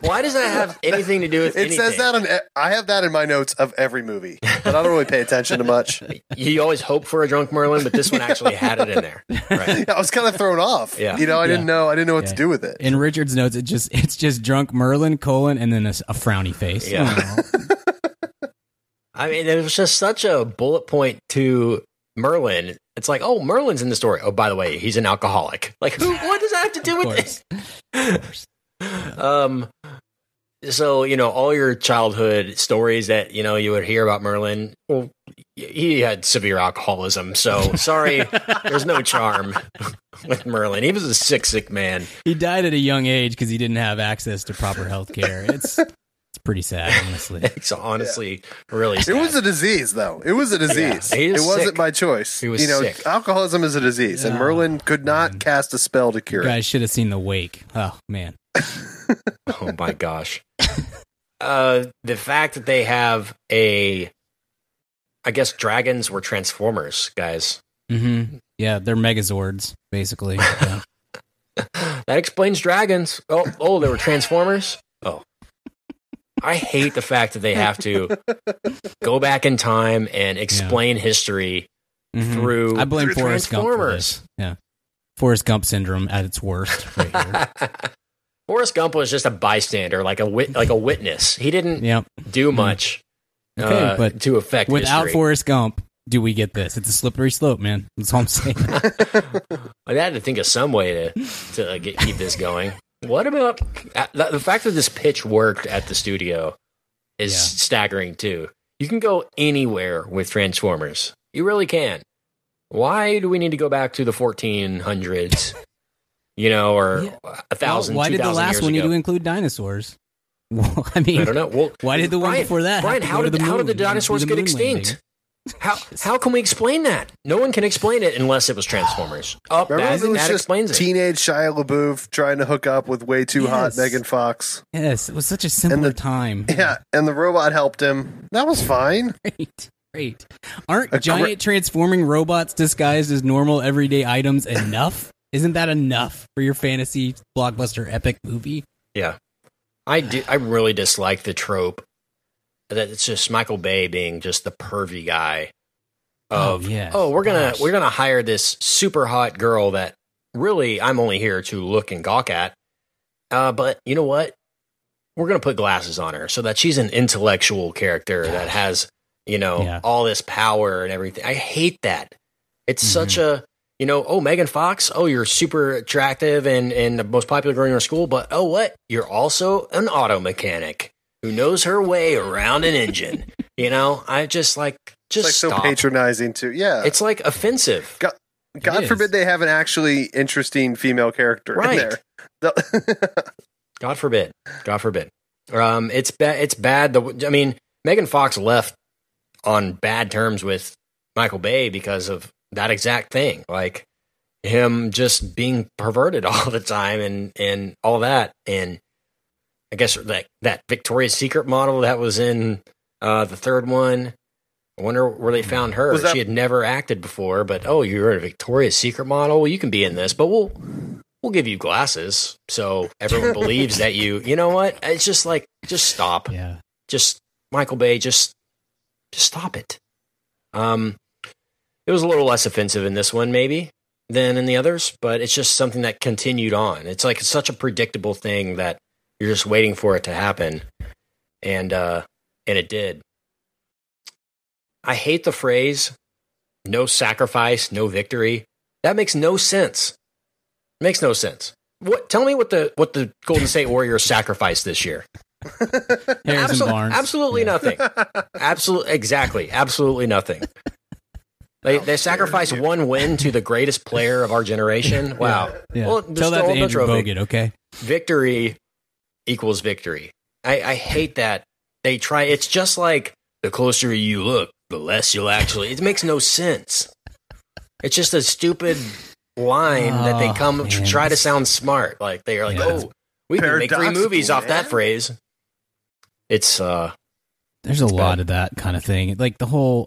Why? Why does that have anything to do with It anything? says that on. e- I have that in my notes of every movie, but I don't really pay attention to much. You always hope for a drunk Merlin, but this one actually had it in there. Right. I was kind of thrown off. Yeah. You know, I didn't know. I didn't know what Yeah. to do with it. In Richard's notes, it just it's just drunk Merlin colon and then a frowny face. Yeah. I mean, it was just such a bullet point to Merlin. It's like, oh, Merlin's in the story. Oh, by the way, he's an alcoholic. Like, who? What does that have to do Of with course. this? um so you know all your childhood stories that you know you would hear about merlin well he had severe alcoholism so sorry there's no charm with merlin he was a sick sick man He died at a young age because he didn't have access to proper health care. It's it's pretty sad, honestly. it's honestly really It was a disease, though. It was a disease. Yeah, it was wasn't sick. by choice. He was you know, sick. alcoholism is a disease, and Merlin could not Man. cast a spell to cure You it. guys should have seen the wake. Oh man. oh my gosh uh the fact that they have a i guess dragons were transformers guys Mm-hmm. Yeah, they're Megazords, basically. Yeah. that explains dragons. Oh, oh, they were transformers. Oh, I hate the fact that they have to go back in time and explain history Mhm. through. I blame through Forrest Gump for this. Yeah. Forrest Gump syndrome at its worst right here. Forrest Gump was just a bystander, like a wit- like a witness. He didn't yep. do much Okay, uh, but to affect Without history. Forrest Gump, do we get this? It's a slippery slope, man. That's all I'm saying. I had to think of some way to to uh, get, keep this going. What about uh, the the fact that this pitch worked at the studio is Yeah. staggering too. You can go anywhere with Transformers. You really can. Why do we need to go back to the 1400s? You know, or Yeah. a thousand. Well, why two did the last years one need ago? to include dinosaurs? Well, I mean, I don't know. Well, Why did the one Brian, before that Brian, how did the how did the moon and do dinosaurs the get extinct? landing? How how can we explain that? No one can explain it unless it was Transformers. Oh, Remember, that, if it was that just explains it. teenage Shia LaBeouf trying to hook up with way too hot Megan Fox. Yes, it was such a simpler the- time. Yeah, and the robot helped him. That was fine. Great, great. Aren't A cra- giant transforming robots disguised as normal everyday items enough? Isn't that enough for your fantasy blockbuster epic movie? Yeah. I do, I really dislike the trope that it's just Michael Bay being just the pervy guy. Oh, Of yes. oh, we're gonna Gosh. we're gonna hire this super hot girl that really I'm only here to look and gawk at. Uh, but you know what? We're gonna put glasses on her so that she's an intellectual character that has you know Yeah. all this power and everything. I hate that. It's Mm-hmm. such a you know, oh Megan Fox, oh you're super attractive and and the most popular girl in your school, but oh what? You're also an auto mechanic who knows her way around an engine. you know, I just like just It's like so patronizing too. Yeah. It's like offensive. God, God forbid they have an actually interesting female character Right. in there. God forbid. God forbid. Um, it's bad. It's bad. The I mean, Megan Fox left on bad terms with Michael Bay because of that exact thing, like him just being perverted all the time and and all that. And I guess that that Victoria's Secret model that was in uh, the third one. I wonder where they found her. That- she had never acted before, but oh, you're a Victoria's Secret model. Well, you can be in this, but we'll we'll give you glasses so everyone believes that you. You know what? It's just like just stop. Yeah. Just Michael Bay. Just just stop it. Um, it was a little less offensive in this one, maybe than in the others, but it's just something that continued on. It's like such a predictable thing that you're just waiting for it to happen, and uh, and it did. I hate the phrase "no sacrifice, no victory." That makes no sense. Makes no sense. What? Tell me what the what the Golden State Warriors sacrificed this year. Absol-. Absolutely Yeah. nothing. Absolutely, exactly. Absolutely nothing. They they sacrificed one win to the greatest player of our generation. Wow. Yeah. Well, Tell that still to the Andrew trophy. Bogut, okay? Victory equals victory. I, I hate that they try. It's just like the closer you look, the less you'll actually. It makes no sense. It's just a stupid line that they Oh, come to man. try to sound smart. Like they are like, Yeah. oh, we can make three Paradoxical, movies off that phrase. It's uh There's a It's lot bad. of that kind of thing. Like the whole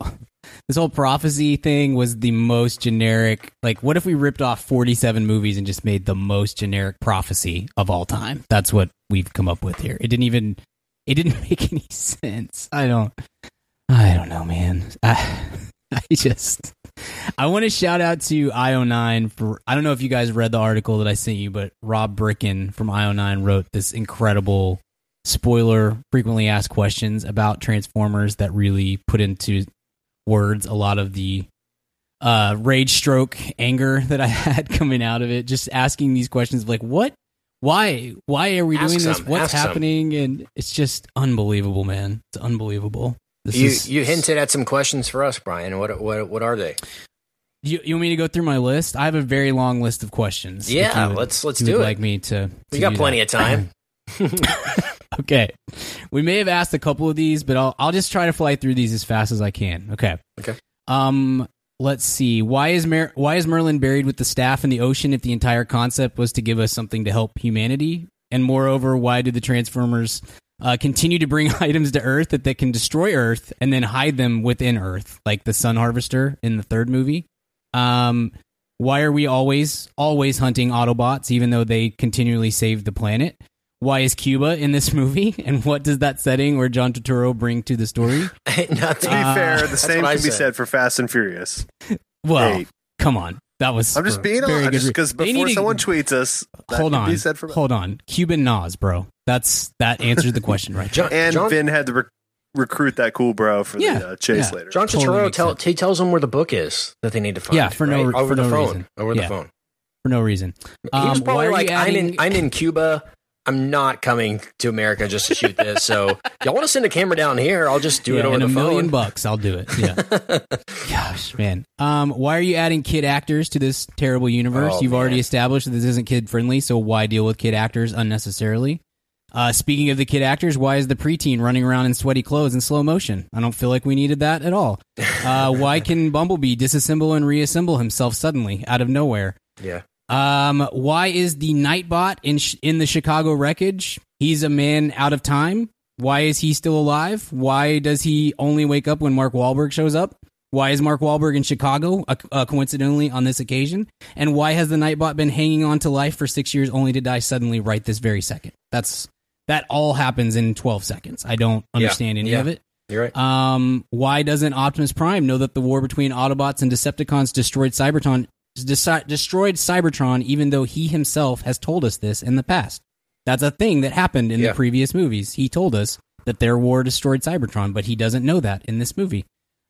this whole prophecy thing was the most generic. Like what if we ripped off 47 movies and just made the most generic prophecy of all time? That's what we've come up with here. It didn't even it didn't make any sense. I don't I don't know, man. I I just I want to shout out to IO9 for I don't know if you guys read the article that I sent you, but Rob Bricken from IO9 wrote this incredible spoiler frequently asked questions about Transformers that really put into words a lot of the uh, rage stroke anger that I had coming out of it. Just asking these questions of like, what, why, why are we Ask doing this? What's ask some. happening? And it's just unbelievable, man. It's unbelievable. This you is, you hinted at some questions for us, Brian. What what what are they? You, you want me to go through my list? I have a very long list of questions. Yeah, would- let's let's do it. Like me to, we to got plenty that. of time. Okay. We may have asked a couple of these, but I'll I'll just try to fly through these as fast as I can. Okay. Okay. Um let's see. Why is Mer- why is Merlin buried with the staff in the ocean if the entire concept was to give us something to help humanity? And moreover, why do the Transformers uh, continue to bring items to Earth that they can destroy Earth and then hide them within Earth, like the Sun Harvester in the third movie? Um, why are we always always hunting Autobots, even though they continually save the planet? Why is Cuba in this movie, and what does that setting or John Turturro bring to the story? Nothing. to be Uh, fair, the same what I can be said. said for Fast and Furious. Well, Hey. come on, that was. I'm just being very honest good because before need to- someone tweets us, that hold on, be said for hold on, Cuban Nas, bro. That's that answers the question right. John, And John, Vin had to rec- recruit that cool bro for Yeah, the uh, chase yeah. later. John totally Turturro makes tell, sense. he tells them where the book is that they need to find. Yeah, for no- over for the no phone. reason. Over Yeah. the phone. for no reason. he was Um, probably like, you "I'm in I'm in Cuba. I'm not coming to America just to shoot this. So y'all want to send a camera down here? I'll just do yeah, it over the a million bucks, I'll do it. Yeah. Gosh, man. Um, why are you adding kid actors to this terrible universe? Oh, You've already established that this isn't kid friendly, so why deal with kid actors unnecessarily? Uh, speaking of the kid actors, why is the preteen running around in sweaty clothes in slow motion? I don't feel like we needed that at all. Uh, why can Bumblebee disassemble and reassemble himself suddenly out of nowhere? yeah. Um, why is the Nightbot in sh- in the Chicago wreckage? He's a man out of time. Why is he still alive? Why does he only wake up when Mark Wahlberg shows up? Why is Mark Wahlberg in Chicago, uh, uh, coincidentally, on this occasion? And why has the Nightbot been hanging on to life for six years only to die suddenly right this very second? That's that all happens in 12 seconds. I don't understand any yeah. of it. You're right. Um, why doesn't Optimus Prime know that the war between Autobots and Decepticons destroyed Cybertron deci- destroyed Cybertron even though he himself has told us this in the past? That's a thing that happened in Yeah. the previous movies. He told us that their war destroyed Cybertron, but he doesn't know that in this movie.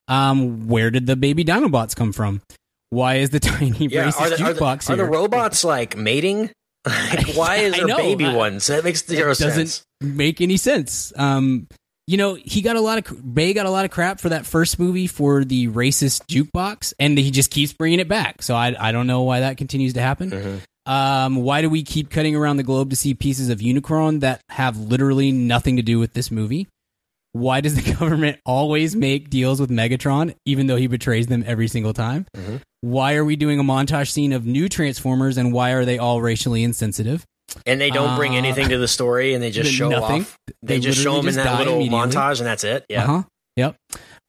Um, where did the baby Dinobots come from? Why is the tiny yeah, racist are the, are, the, jukebox are the robots like mating? Like, why is there know, baby I- ones? That makes zero doesn't sense. make any sense. Um, you know, he got a lot of Bay got a lot of crap for that first movie for the racist jukebox, and he just keeps bringing it back. So I I don't know why that continues to happen. Mm-hmm. Um, why do we keep cutting around the globe to see pieces of Unicron that have literally nothing to do with this movie? Why does the government always make deals with Megatron, even though he betrays them every single time? Mm-hmm. Why are we doing a montage scene of new Transformers, and why are they all racially insensitive? And they don't bring Uh, anything to the story, and they just show nothing. off. They, just show them in that little montage, and that's it. Yeah. Uh huh. Yep.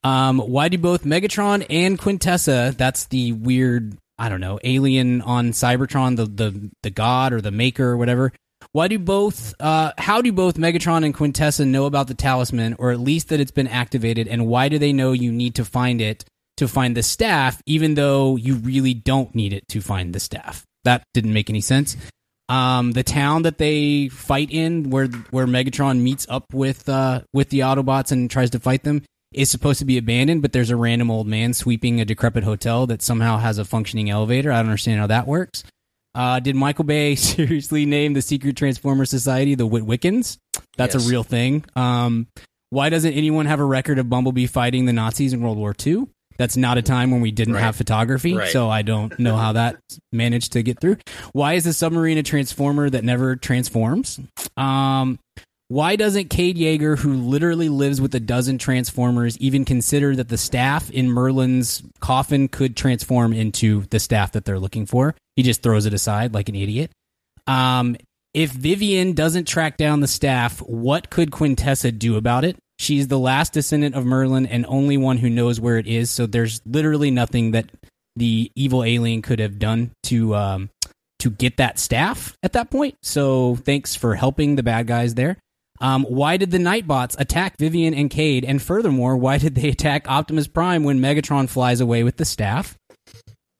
Um, why do both Megatron and Quintessa? That's the weird, I don't know, alien on Cybertron, the the the god or the maker or whatever. Why do both? Uh, how do both Megatron and Quintessa know about the talisman, or at least that it's been activated? And why do they know you need to find it to find the staff, even though you really don't need it to find the staff? That didn't make any sense. Um, the town that they fight in, where where Megatron meets up with uh, with the Autobots and tries to fight them, is supposed to be abandoned. But there's a random old man sweeping a decrepit hotel that somehow has a functioning elevator. I don't understand how that works. Uh, did Michael Bay seriously name the Secret Transformer Society the Witwiccans? That's Yes. a real thing. Um, why doesn't anyone have a record of Bumblebee fighting the Nazis in World War II? That's not a time when we didn't Right. have photography, Right. so I don't know how that managed to get through. Why is the submarine a transformer that never transforms? Um, why doesn't Cade Yeager, who literally lives with a dozen transformers, even consider that the staff in Merlin's coffin could transform into the staff that they're looking for? He just throws it aside like an idiot. Um, if Vivian doesn't track down the staff, what could Quintessa do about it? She's the last descendant of Merlin and only one who knows where it is. So there's literally nothing that the evil alien could have done to um, to get that staff at that point. So thanks for helping the bad guys there. Um, why did the Nightbots attack Vivian and Cade? And furthermore, why did they attack Optimus Prime when Megatron flies away with the staff?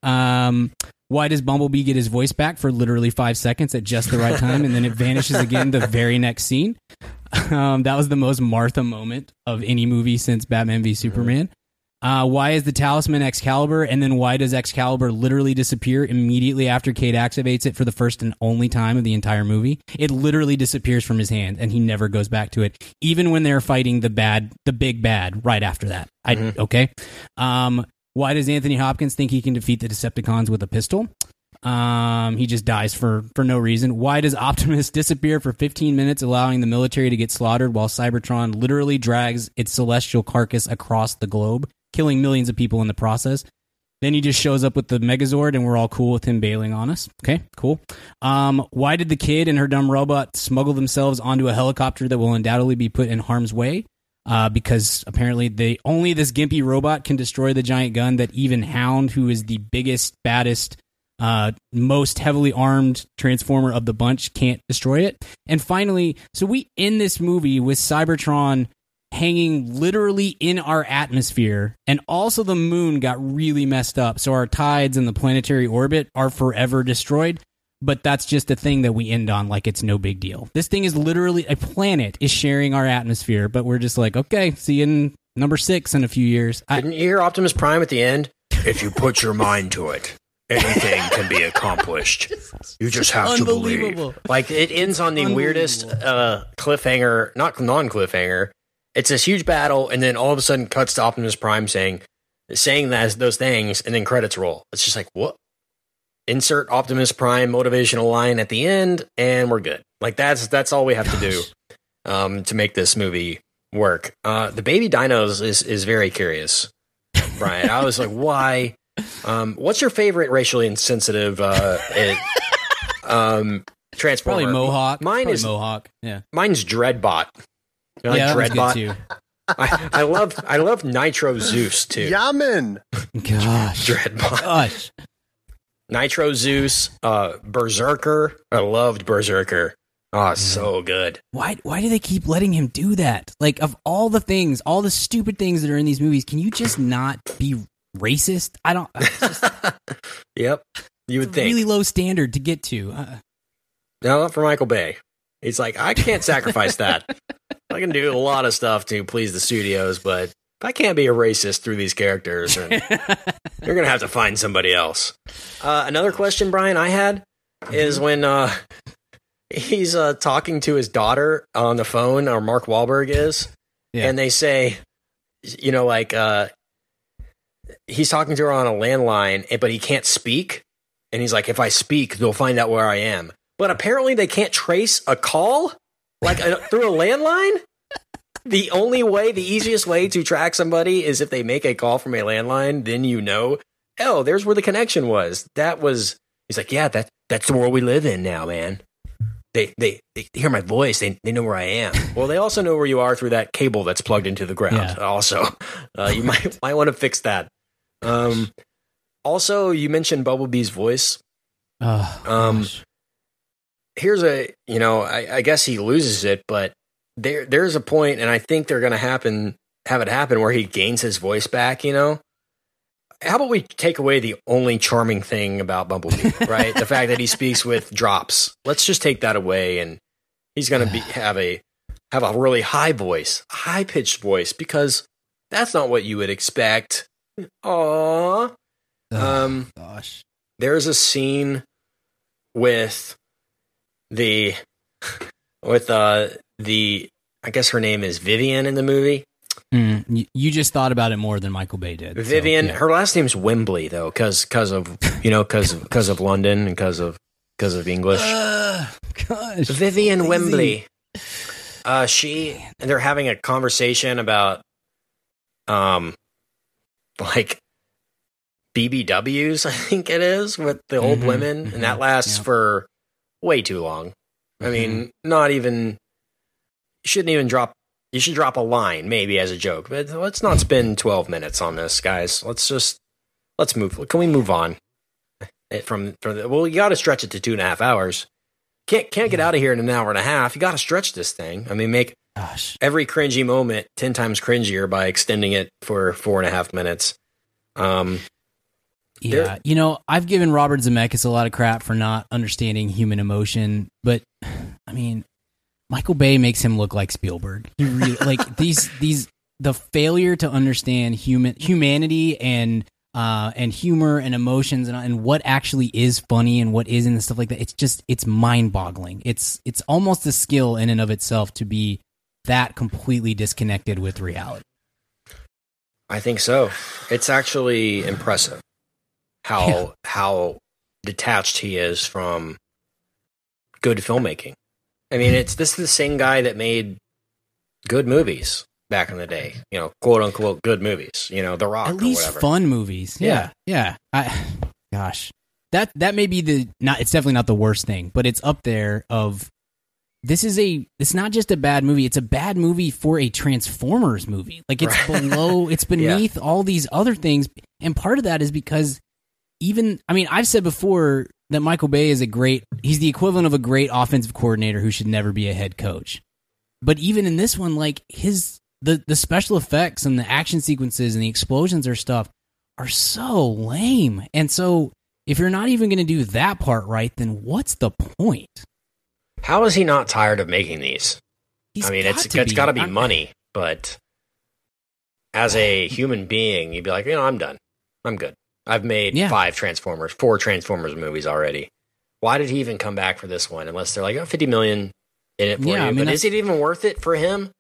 Um, why does Bumblebee get his voice back for literally five seconds at just the right time, and then it vanishes again the very next scene? Um, that was the most Martha moment of any movie since Batman v Superman. Uh, why is the talisman Excalibur, and then why does Excalibur literally disappear immediately after Cade activates it for the first and only time of the entire movie? It literally disappears from his hand, and he never goes back to it, even when they're fighting the bad, the big bad, right after that. I okay. Um, why does Anthony Hopkins think he can defeat the Decepticons with a pistol? Um, he just dies for for no reason. Why does Optimus disappear for 15 minutes, allowing the military to get slaughtered while Cybertron literally drags its celestial carcass across the globe, killing millions of people in the process? Then he just shows up with the Megazord, and we're all cool with him bailing on us. Okay, cool. Um, why did the kid and her dumb robot smuggle themselves onto a helicopter that will undoubtedly be put in harm's way? Uh, because apparently they only this gimpy robot can destroy the giant gun that even Hound, who is the biggest, baddest, uh, most heavily armed transformer of the bunch, can't destroy it. And finally, so we end this movie with Cybertron hanging literally in our atmosphere, and also the moon got really messed up. So our tides and the planetary orbit are forever destroyed. But that's just a thing that we end on like it's no big deal. This thing is literally a planet is sharing our atmosphere, but we're just like, okay, see you in number six in a few years. I, Didn't you hear Optimus Prime at the end? If you put your mind to it, anything can be accomplished. You just have to believe. Unbelievable. Like it ends on the weirdest uh, cliffhanger, not non cliffhanger. It's this huge battle, and then all of a sudden cuts to Optimus Prime saying saying that those things, and then credits roll. It's just like what? Insert Optimus Prime motivational line at the end, and we're good. Like that's that's all we have to do um, to make this movie work. Uh, the baby dinos is is very curious, Brian. I was like, why? Um, what's your favorite racially insensitive uh, it, um, transformer? probably Mohawk. Mine Probably is Mohawk. Yeah. mine's Dreadbot. You know, yeah, that like was Dreadbot. good too. I, I love I love Nitro Zeus too. Yaman. Gosh. Dreadbot. Gosh. Nitro Zeus, uh, Berserker. I loved Berserker. Oh, so good. Why why do they keep letting him do that? Like of all the things, all the stupid things that are in these movies, can you just not be racist? I don't just Yep. You would think. really low standard to get to. Uh, No, not for Michael Bay. He's like, I can't sacrifice that. I can do a lot of stuff to please the studios, but I can't be a racist through these characters, then you're gonna have to find somebody else. Uh, another question, Brian, I had is when uh, he's uh, talking to his daughter on the phone, or Mark Wahlberg is, Yeah. and they say, you know, like uh, he's talking to her on a landline, eh, but he can't speak, and he's like, if I speak, they'll find out where I am. But apparently, they can't trace a call like through a landline. The only way, the easiest way to track somebody is if they make a call from a landline. Then you know, oh, there's where the connection was. That was. He's like, yeah, that that's the world we live in now, man. They they, they hear my voice. They they know where I am. Well, they also know where you are through that cable that's plugged into the ground. Yeah. Also, uh, you might might want to fix that. Um, also, you mentioned Bumblebee's voice. oh, Um, gosh. here's a you know I, I guess he loses it but there there's a point and i think they're gonna happen have it happen where he gains his voice back you know how about we take away the only charming thing about bumblebee right the fact that he speaks with drops let's just take that away and he's gonna be have a have a really high voice high pitched voice because that's not what you would expect um gosh. there's a scene with the with uh the I guess her name is Vivian in the movie. Mm, you, just thought about it more than Michael Bay did. so, Vivian, yeah. her last name's Wembley though, because because of you know because because of London and because of because of English. Ugh, gosh. Vivian lazy. Wembley. Uh, she and they're having a conversation about, um, like BBWs. I think it is with the old Mhm, women, mhm, and that lasts yep. for way too long. I Mm-hmm. mean, not even. Shouldn't even drop. You should drop a line maybe as a joke, but let's not spend twelve minutes on this, guys. Let's just let's move. Can we move on? From from the, well, you got to stretch it to two and a half hours. Can't can't get out of here in an hour and a half. You got to stretch this thing. I mean, make Gosh. every cringy moment ten times cringier by extending it for four and a half minutes. Um, Yeah, you know, I've given Robert Zemeckis a lot of crap for not understanding human emotion, but I mean, Michael Bay makes him look like Spielberg. He really, like these these the failure to understand human humanity and uh and humor and emotions and and what actually is funny and what isn't and stuff like that. It's just it's mind-boggling. It's it's almost a skill in and of itself to be that completely disconnected with reality. I think so. It's actually impressive how Yeah. how detached he is from good filmmaking. I mean, it's this is the same guy that made good movies back in the day. You know, quote unquote good movies. You know, The Rock at least fun movies. Yeah, yeah. I, gosh, that that may be the not. It's definitely not the worst thing, but it's up there. Of this is a. It's not just a bad movie. It's a bad movie for a Transformers movie. Like it's Right. below. It's beneath all these other things, and part of that is because even. I mean, I've said before that Michael Bay is a great. He's the equivalent of a great offensive coordinator who should never be a head coach. But even in this one, like his the the special effects and the action sequences and the explosions or stuff are so lame. And so if you're not even going to do that part right, then what's the point? How is he not tired of making these? He's I mean, it's it's got to be money, but as a human being, you'd be like, you know, I'm done. I'm good. I've made Yeah. five Transformers, four Transformers movies already. Why did he even come back for this one? Unless they're like, oh, 50 million in it for Yeah, you. I mean, but is it even worth it for him?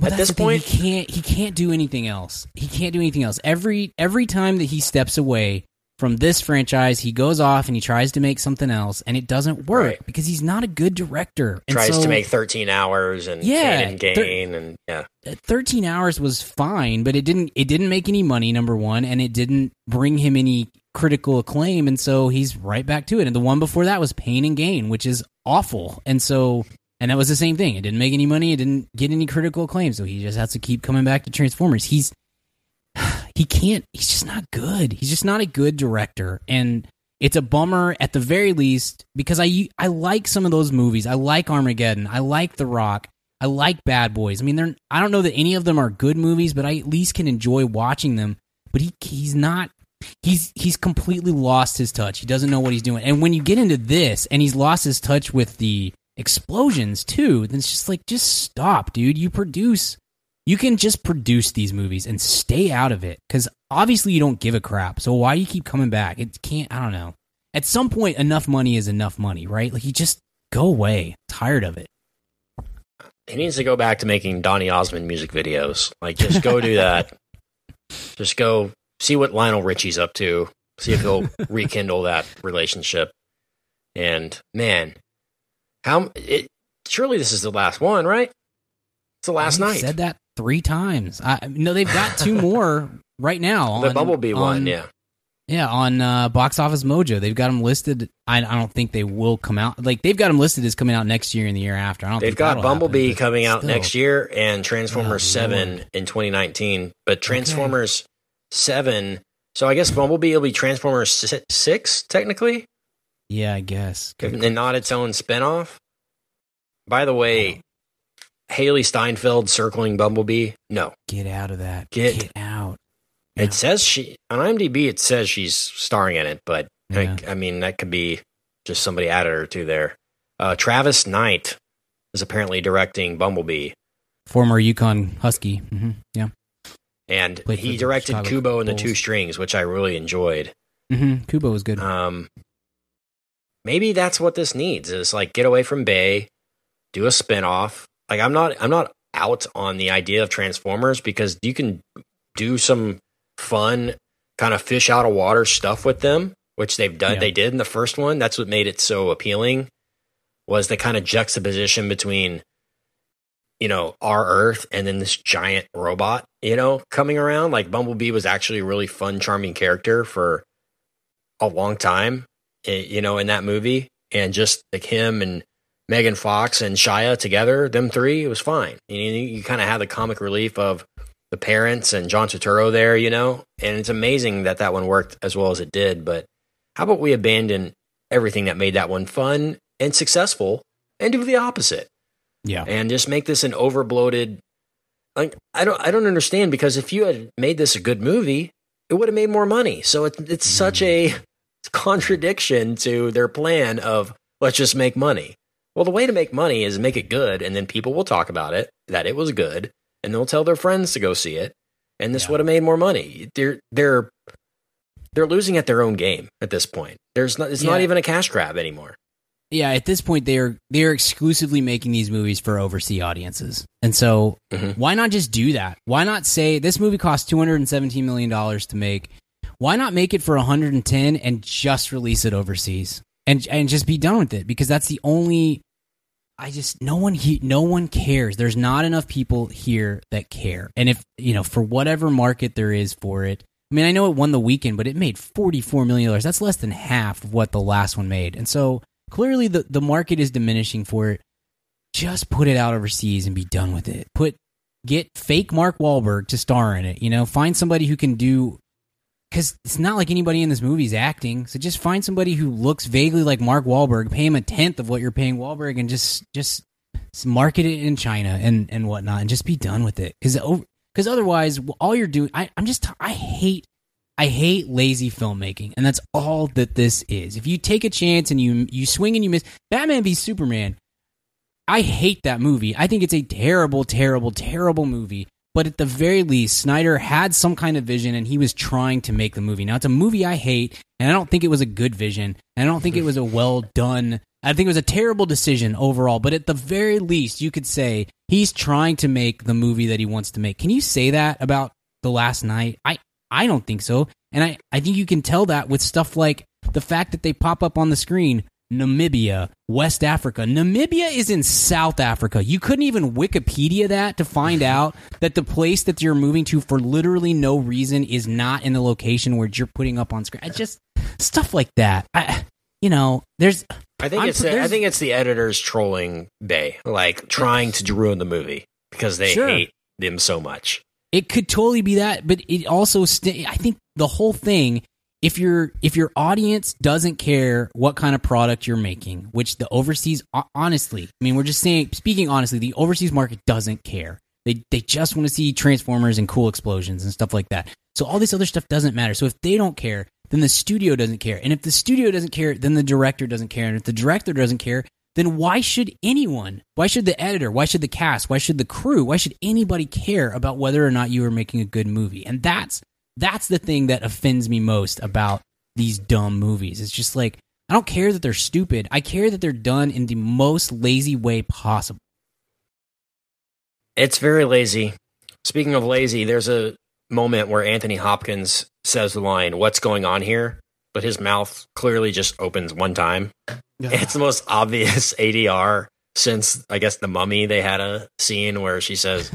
Well, At this point- he can't he can't do anything else. He can't do anything else. Every every time that he steps away from this franchise, he goes off and he tries to make something else, and it doesn't work Right. because he's not a good director. And Tries so- to make 13 hours and Yeah, gain and gain. and yeah. Uh, 13 hours was fine but it didn't it didn't make any money number one and it didn't bring him any critical acclaim and so he's right back to it and the one before that was pain and gain which is awful and so and that was the same thing it didn't make any money it didn't get any critical acclaim so he just has to keep coming back to transformers he's he can't he's just not good he's just not a good director and it's a bummer at the very least because I I like some of those movies. I like Armageddon. I like The Rock. I like Bad Boys. I mean, they're I don't know that any of them are good movies, but I at least can enjoy watching them. But he he's not he's he's completely lost his touch. He doesn't know what he's doing. And when you get into this and he's lost his touch with the explosions too, then it's just like just stop, dude. You produce you can just produce these movies and stay out of it cuz obviously you don't give a crap. So why do you keep coming back? It can't I don't know. At some point enough money is enough money, right? Like you just go away. Tired of it. He needs to go back to making Donny Osmond music videos. Like, just go do that. just go see what Lionel Richie's up to. See if he'll rekindle that relationship. And man, how it surely this is the last one, right? It's the last knight. Said that 3 times. I no they've got two more right now. the on- Bumblebee one, yeah. Yeah, on uh, Box Office Mojo, they've got them listed. I, I don't think they will come out. Like they've got them listed as coming out next year and the year after. I don't. They've got Bumblebee happen, coming out still. next year and Transformers Oh, 7 Lord. in 2019. But Transformers 7, so I guess Bumblebee will be Transformers 6 technically, Yeah, I guess. Good. and not its own spinoff. By the way, Hailee Steinfeld circling Bumblebee? No. Get out of that. Get- out. It says she on IMDb. It says she's starring in it, but Yeah. I, I mean that could be just somebody added her to there. Uh, Travis Knight is apparently directing Bumblebee, Former UConn Husky. hmm Yeah. and Played he directed Chicago Kubo and the Two Strings, which I really enjoyed. hmm Kubo was good. Um, maybe that's what this needs is like get away from Bay, do a spinoff. Like I'm not I'm not out on the idea of Transformers because you can do some fun kind of fish out of water stuff with them, which they've done Yeah. they did in the first one. That's what made it so appealing was the kind of juxtaposition between you know our earth and then this giant robot you know coming around like bumblebee was actually a really fun charming character for a long time eh, you know in that movie and just like him and megan fox and shia together them three it was fine you, you, kind of had the comic relief of the parents and john turturro there you know and it's amazing that that one worked as well as it did but how about we abandon everything that made that one fun and successful and do the opposite yeah. and just make this an overbloated like I don't I don't understand because if you had made this a good movie, it would have made more money. So it, it's such mm. a contradiction to their plan of let's just make money. Well, the way to make money is make it good, and then people will talk about it that it was good, and they'll tell their friends to go see it, and this Yeah. would have made more money. They're they're they're losing at their own game at this point. There's not it's not even a cash grab anymore. yeah, at this point they're they're exclusively making these movies for overseas audiences. And so Mhm. why not just do that? Why not say this movie cost 217 million dollars to make? Why not make it for 110 and just release it overseas? And and just be done with it because that's the only I just no one he, no one cares. There's not enough people here that care. And if, you know, for whatever market there is for it, I mean, I know it won the weekend, but it made 44 million dollars. That's less than half of what the last one made. And so clearly the the market is diminishing for it. Just put it out overseas and be done with it. Put get fake Mark Wahlberg to star in it. You know, find somebody who can do because it's not like anybody in this movie is acting. So just find somebody who looks vaguely like Mark Wahlberg, pay him a tenth of what you're paying Wahlberg, and just just market it in China and and whatnot, and just be done with it. Because because otherwise, all you're doing, I, I'm just I hate I hate lazy filmmaking, and that's all that this is. If you take a chance and you you swing and you miss, Batman v Superman. I hate that movie. I think it's a terrible, terrible, terrible movie. But at the very least, Snyder had some kind of vision and he was trying to make the movie. Now, it's a movie I hate, and I don't think it was a good vision. And I don't think it was a well done. I think it was a terrible decision overall. But at the very least, you could say he's trying to make the movie that he wants to make. Can you say that about The Last Knight? I, I don't think so. And I, I think you can tell that with stuff like the fact that they pop up on the screen Namibia, West Africa. Namibia is in South Africa. You couldn't even Wikipedia that to find out that the place that you're moving to for literally no reason is not in the location where you're putting up on screen. I just stuff like that. I, you know, there's I think I'm- it's the, I think it's the editors trolling Bay, like trying to ruin the movie because they Sure. hate them so much. It could totally be that, but it also st- I think the whole thing if your if your audience doesn't care what kind of product you're making, which the overseas honestly, I mean, we're just saying speaking honestly, the overseas market doesn't care. They they just want to see transformers and cool explosions and stuff like that. So all this other stuff doesn't matter. So if they don't care, then the studio doesn't care. And if the studio doesn't care, then the director doesn't care. And if the director doesn't care, then why should anyone? Why should the editor? Why should the cast? Why should the crew? Why should anybody care about whether or not you are making a good movie? And that's that's the thing that offends me most about these dumb movies. It's just like I don't care that they're stupid. I care that they're done in the most lazy way possible. It's very lazy. Speaking of lazy, there's a moment where Anthony Hopkins says the line, What's going on here? But his mouth clearly just opens one time. It's the most obvious ADR since, I guess, the mummy. They had a scene where she says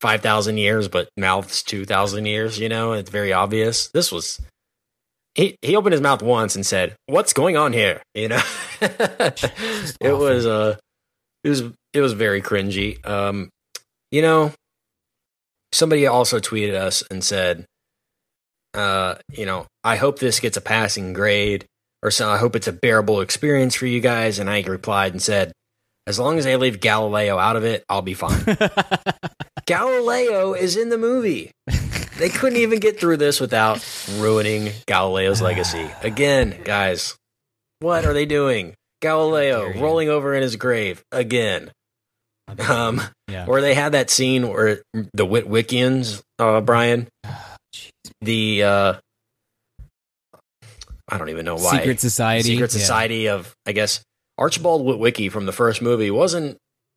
5,000 years, but mouths 2,000 years, you know? It's very obvious. This was. He, he opened his mouth once and said, "What's going on here?" You know, it was uh, it was it was very cringy. Um, you know, somebody also tweeted us and said, uh, you know, I hope this gets a passing grade, or so I hope it's a bearable experience for you guys. And I replied and said, as long as they leave Galileo out of it, I'll be fine. Galileo is in the movie. They couldn't even get through this without ruining Galileo's legacy. Again, guys, what are they doing? Galileo rolling over in his grave again. Um, yeah. or they had that scene where the Witwiccans, uh, Brian, the uh, I don't even know why Secret Society. Secret Yeah. Society of I guess Archibald Witwicky from the first movie wasn't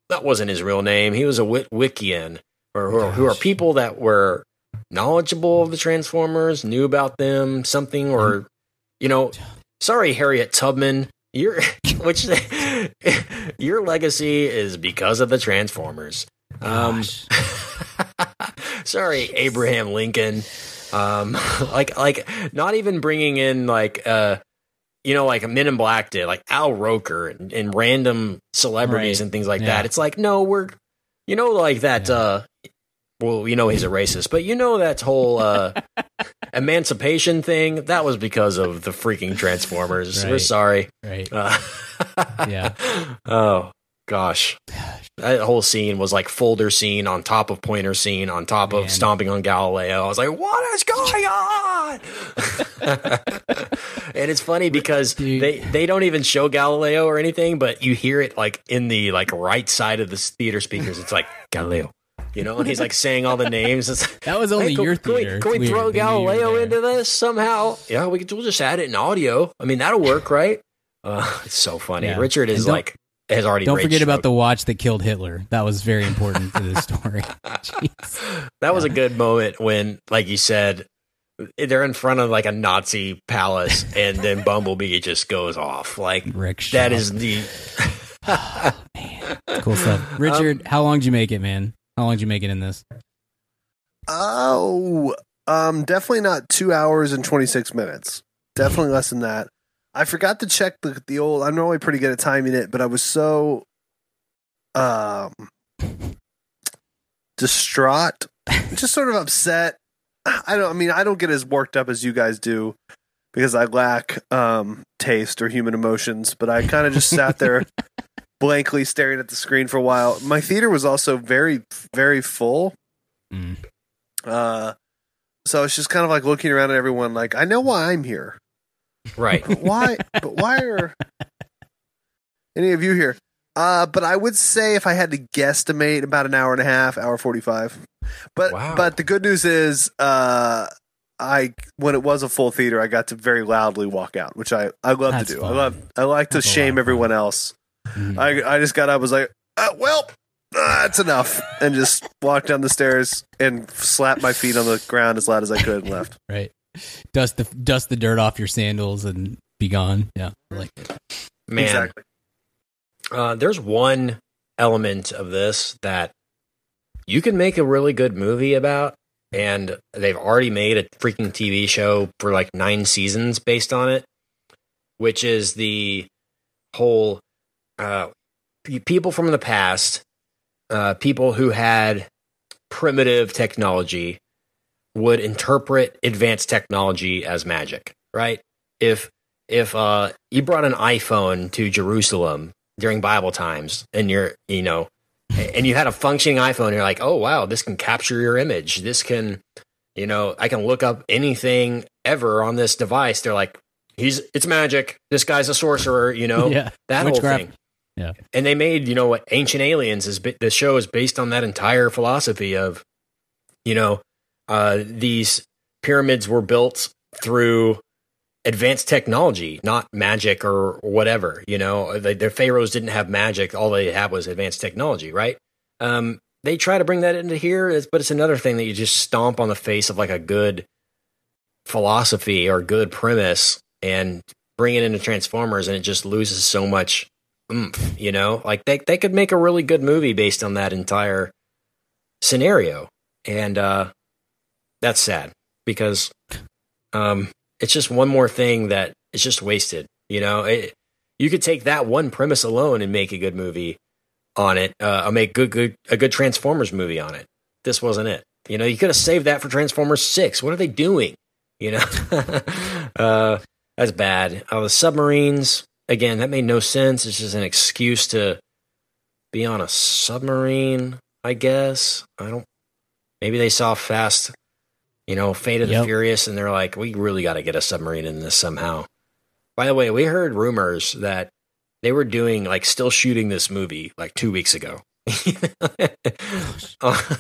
that wasn't his real name. He was a Witwiccan, or who are, who are people that were knowledgeable of the Transformers, knew about them, something, or you know, sorry, Harriet Tubman, your which your legacy is because of the Transformers. Um, sorry, Abraham Lincoln. Um, like like not even bringing in like uh you know like a Men in Black did, like Al Roker and, and random celebrities Right. and things like Yeah. that. It's like no, we're you know like that. Yeah. uh Well, you know he's a racist, but you know that whole uh emancipation thing that was because of the freaking Transformers. We're sorry. right. Uh, Yeah. Oh gosh. That whole scene was like folder scene on top of pointer scene on top Man. of stomping on Galileo. I was like, what is going on? and it's funny because Dude. they, they don't even show Galileo or anything, but you hear it like in the like right side of the theater speakers. It's like Galileo. You know, and he's like saying all the names. Like, That was only Hey, can- your can we- theater. Can we, throw weird. They knew you were Galileo into this somehow? Yeah, we could. We'll just add it in audio. I mean, that'll work, right? Uh, it's so funny. Yeah. Richard is like has already. Don't rage forget about stroked. the watch that killed Hitler. That was very important to this story. Jeez. That was a good moment when, like you said, they're in front of like a Nazi palace, and then Bumblebee just goes off. Like Rick that Shaw. is the. man. Cool stuff. Richard, how long did you make it, man? How long did you make it in this? Oh, um, definitely not two hours and twenty six minutes. Definitely less than that. I forgot to check the the old. I'm normally pretty good at timing it, but I was so um distraught, just sort of upset. I don't. I mean, I don't get as worked up as you guys do because I lack um taste or human emotions. But I kind of just sat there blankly staring at the screen for a while. My theater was also very, very full. Mm. Uh, so it's just kind of like looking around at everyone, like I know why I'm here, Right. but why? but why are any of you here? Uh, but I would say if I had to guesstimate, about an hour and a half, hour forty five. But Wow. but the good news is, uh, I when it was a full theater, I got to very loudly walk out, which I I love That's to do. fun. I love I like to That's a shame everyone else. Mhm. I I just got up, was like, uh, well, uh, that's enough, and just walked down the stairs and slapped my feet on the ground as loud as I could and left. right. Dust the dust the dirt off your sandals and be gone. Yeah. I like it. Man, Exactly. uh, there's one element of this that you can make a really good movie about, and they've already made a freaking TV show for like nine seasons based on it, which is the whole uh, people from the past, uh, people who had primitive technology would interpret advanced technology as magic. right? If if uh, you brought an iPhone to Jerusalem during Bible times, and you're you know, and you had a functioning iPhone, you're like, oh wow, this can capture your image. This can, you know, I can look up anything ever on this device. They're like, he's it's magic. This guy's a sorcerer. You know, Yeah. that Witchcraft. whole thing. Yeah. and they made you know what Ancient Aliens is. The show is based on that entire philosophy of, you know, uh, these pyramids were built through advanced technology, not magic or whatever. You know, the, their pharaohs didn't have magic; all they had was advanced technology, right? Um, they try to bring that into here, but it's another thing that you just stomp on the face of like a good philosophy or good premise and bring it into Transformers, and it just loses so much oomph. You know, like they they could make a really good movie based on that entire scenario, and uh, that's sad because um, it's just one more thing that is just wasted. You know, it, you could take that one premise alone and make a good movie on it, uh, make good good a good Transformers movie on it. This wasn't it. You know, you could have saved that for Transformers Six. What are they doing? You know, uh, that's bad. Uh, the submarines again, that made no sense. It's just an excuse to be on a submarine. I guess I don't. Maybe they saw Fast, you know, Fate of the Furious, and they're like, we really got to get a submarine in this somehow. By the way, we heard rumors that they were doing like still shooting this movie like two weeks ago.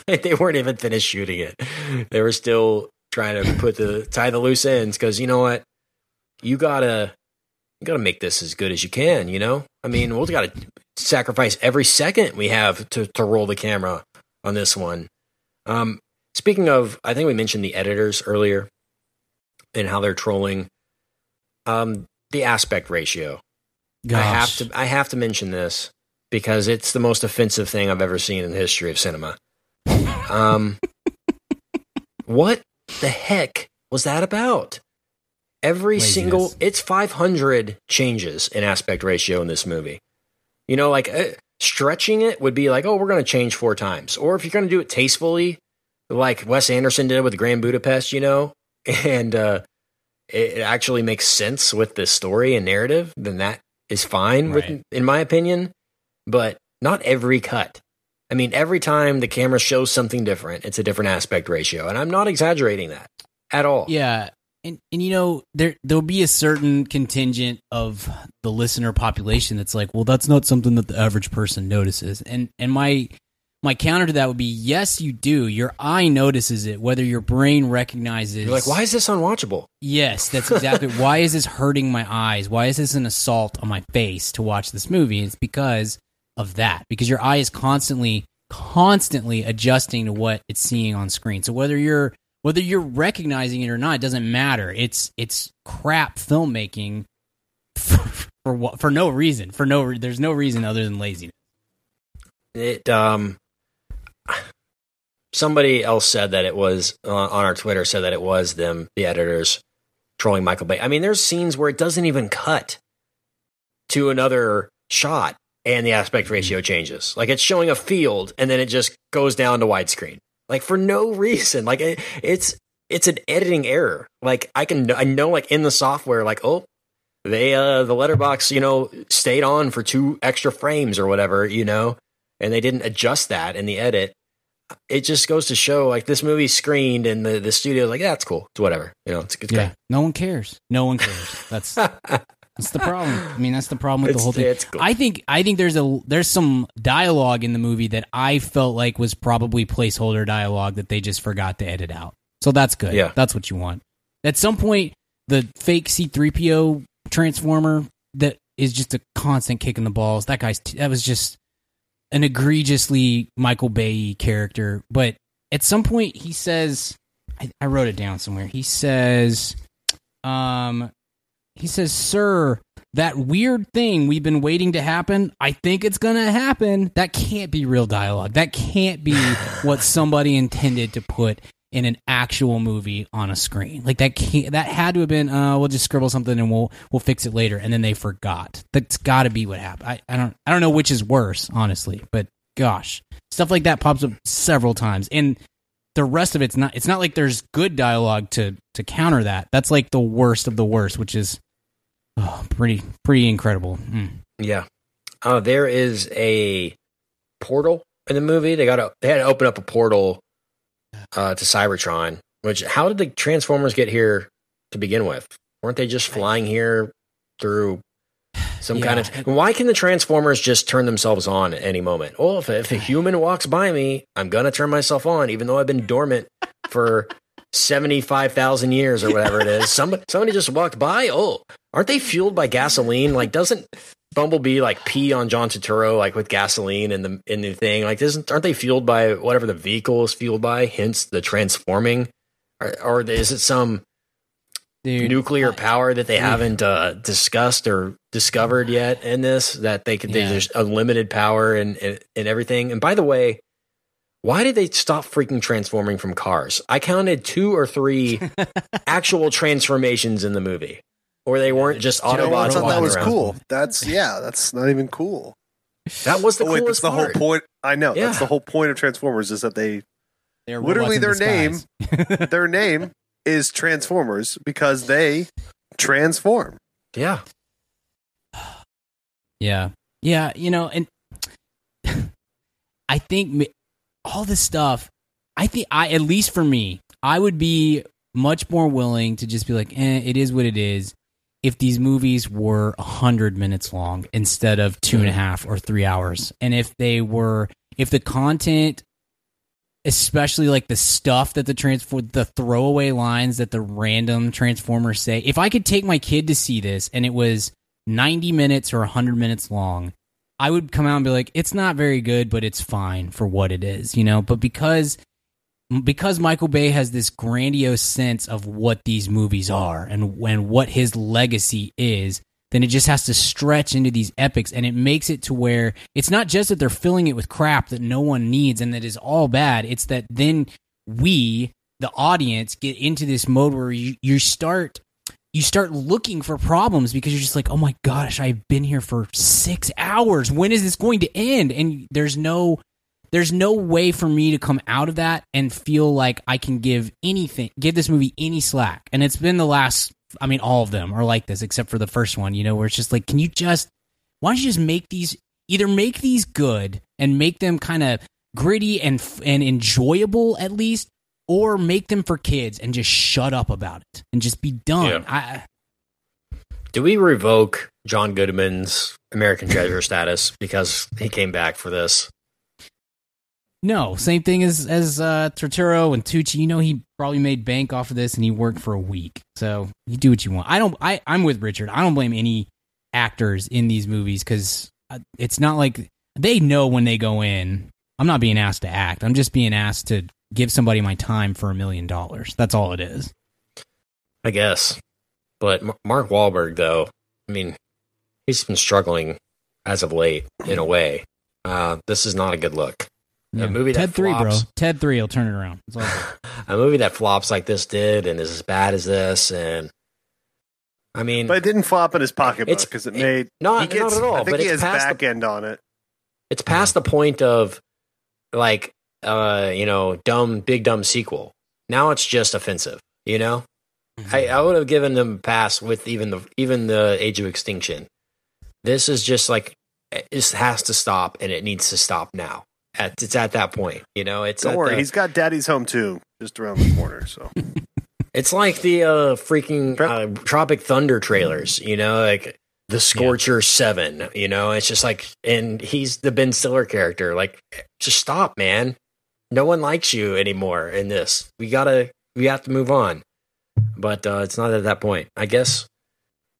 They weren't even finished shooting it. They were still trying to put the tie the loose ends because you know what, you gotta you gotta make this as good as you can. You know, I mean, we've got to sacrifice every second we have to to roll the camera on this one. Um, speaking of, I think we mentioned the editors earlier and how they're trolling. Um, the aspect ratio. I have to I have to mention this because it's the most offensive thing I've ever seen in the history of cinema. Um, what the heck was that about? Every Laziness. single it's 500 changes in aspect ratio in this movie. You know, like uh, stretching it would be like, oh, we're going to change four times, or if you're going to do it tastefully, like Wes Anderson did with Grand Budapest, you know, and uh, it, actually makes sense with the story and narrative, then that is fine, Right. with, in my opinion. But not every cut. I mean, every time the camera shows something different, it's a different aspect ratio, and I'm not exaggerating that at all. Yeah. And and you know, there there'll be a certain contingent of the listener population that's like, well, that's not something that the average person notices. And and my my counter to that would be yes, you do. Your eye notices it, whether your brain recognizes You're like, why is this unwatchable? Yes, that's exactly. why is this hurting my eyes? Why is this an assault on my face to watch this movie? It's because of that. Because your eye is constantly, constantly adjusting to what it's seeing on screen. So whether you're whether you're recognizing it or not, it doesn't matter. It's it's crap filmmaking for for, what, for no reason. For no, there's no reason other than laziness. It um somebody else said that it was uh, on our Twitter said that it was them the editors trolling Michael Bay. I mean, there's scenes where it doesn't even cut to another shot and the aspect ratio changes. Like it's showing a field and then it just goes down to widescreen. Like for no reason. Like it, it's it's an editing error. Like I can I know like in the software like oh they uh the letterbox you know stayed on for two extra frames or whatever you know and they didn't adjust that in the edit it just goes to show like this movie screened and the, the studio's like yeah it's cool it's whatever you know it's, it's Yeah, no one cares. No one cares. That's that's the problem. I mean, that's the problem with It's- the whole thing. it's cool. I think I think there's a there's some dialogue in the movie that I felt like was probably placeholder dialogue that they just forgot to edit out. So that's good. Yeah. that's what you want. At some point, the fake C3PO transformer that is just a constant kick in the balls. That guy's that was just an egregiously Michael Bay character. But at some point, he says, I, I wrote it down somewhere. He says, um, he says, "Sir, that weird thing we've been waiting to happen. I think it's gonna happen. That can't be real dialogue. That can't be what somebody intended to put." In an actual movie on a screen, like that, that had to have been. Uh, we'll just scribble something and we'll we'll fix it later. And then they forgot. That's got to be what happened. I, I don't I don't know which is worse, honestly. But gosh, stuff like that pops up several times. And the rest of it's not. It's not like there's good dialogue to to counter that. That's like the worst of the worst, which is oh, pretty pretty incredible. Mm. Yeah. Uh, there is a portal in the movie. They got to they had to open up a portal uh, to Cybertron. Which how did the Transformers get here to begin with? Weren't they just flying here through some kind of? Why can the Transformers just turn themselves on at any moment? Oh, if, if a human walks by me, I'm gonna turn myself on, even though I've been dormant for seventy five thousand years or whatever it is. Somebody somebody just walked by. Oh, aren't they fueled by gasoline? Like, doesn't Bumblebee like pee on John Turturro like with gasoline in the in the thing? Like, doesn't aren't they fueled by whatever the vehicle is fueled by? Hence the transforming, or, or is it some Dude, nuclear power that they haven't uh, discussed or discovered yet in this? That they could Yeah. there's unlimited power and, and and everything. And by the way. Why did they stop freaking transforming from cars? I counted two or three actual transformations in the movie, or they weren't just You know? I Autobots thought that was around. cool. That's yeah. That's not even cool. That was the Oh, wait, coolest that's the part. whole point. I know. Yeah. That's the whole point of Transformers is that they they're literally their disguise. their name is Transformers because they transform. Yeah, Yeah. Yeah, you know, and I think all this stuff, I think I at least for me, I would be much more willing to just be like, eh, it is what it is. If these movies were a hundred minutes long instead of two and a mm-hmm. half or three hours, and if they were, if the content, especially like the stuff that the transform, the throwaway lines that the random transformers say, if I could take my kid to see this and it was 90 minutes or 100 minutes long, I would come out and be like, it's not very good, but it's fine for what it is, you know? But because because Michael Bay has this grandiose sense of what these movies are and when what his legacy is, then it just has to stretch into these epics and it makes it to where it's not just that they're filling it with crap that no one needs and that is all bad. It's that then we, the audience, get into this mode where you, you start you start looking for problems because you're just like, oh my gosh, I've been here for six hours. When is this going to end? And there's no there's no way for me to come out of that and feel like I can give anything give this movie any slack. And it's been the last I mean, all of them are like this, except for the first one, you know, where it's just like, can you just why don't you just make these either make these good and make them kind of gritty and and enjoyable at least or make them for kids and just shut up about it and just be done. Yeah. I, Do we revoke John Goodman's American Treasure status because he came back for this? No, same thing as as uh, Turturro and Tucci. You know, he probably made bank off of this, and he worked for a week. So you do what you want. I don't. I I'm with Richard. I don't blame any actors in these movies because it's not like they know when they go in. I'm not being asked to act. I'm just being asked to give somebody my time for a million dollars. That's all it is. I guess. But Mark Wahlberg, though, I mean, he's been struggling as of late in a way. Uh, this is not a good look. Yeah. A movie that Ted three, bro. flops. Ted three will turn it around. It's all. A movie that flops like this did and is as bad as this, and I mean, But it didn't flop in his pocketbook because it it- made not- he not at all, I think but he it's has past the- back end on it. it's past the point of like uh you know dumb big dumb sequel now it's just offensive you know i i would have given them a pass with even the even the age of extinction this is just like it has to stop and it needs to stop now at, it's at that point you know it's Don't worry, the- he's got Daddy's Home too, just around the corner. So It's like the uh, freaking uh, Tropic Thunder trailers, you know, like the Scorcher Seven. You know, it's just like, and he's the Ben Stiller character. Like, just stop, man. No one likes you anymore in this. We gotta, we have to move on. But uh, it's not at that point. I guess,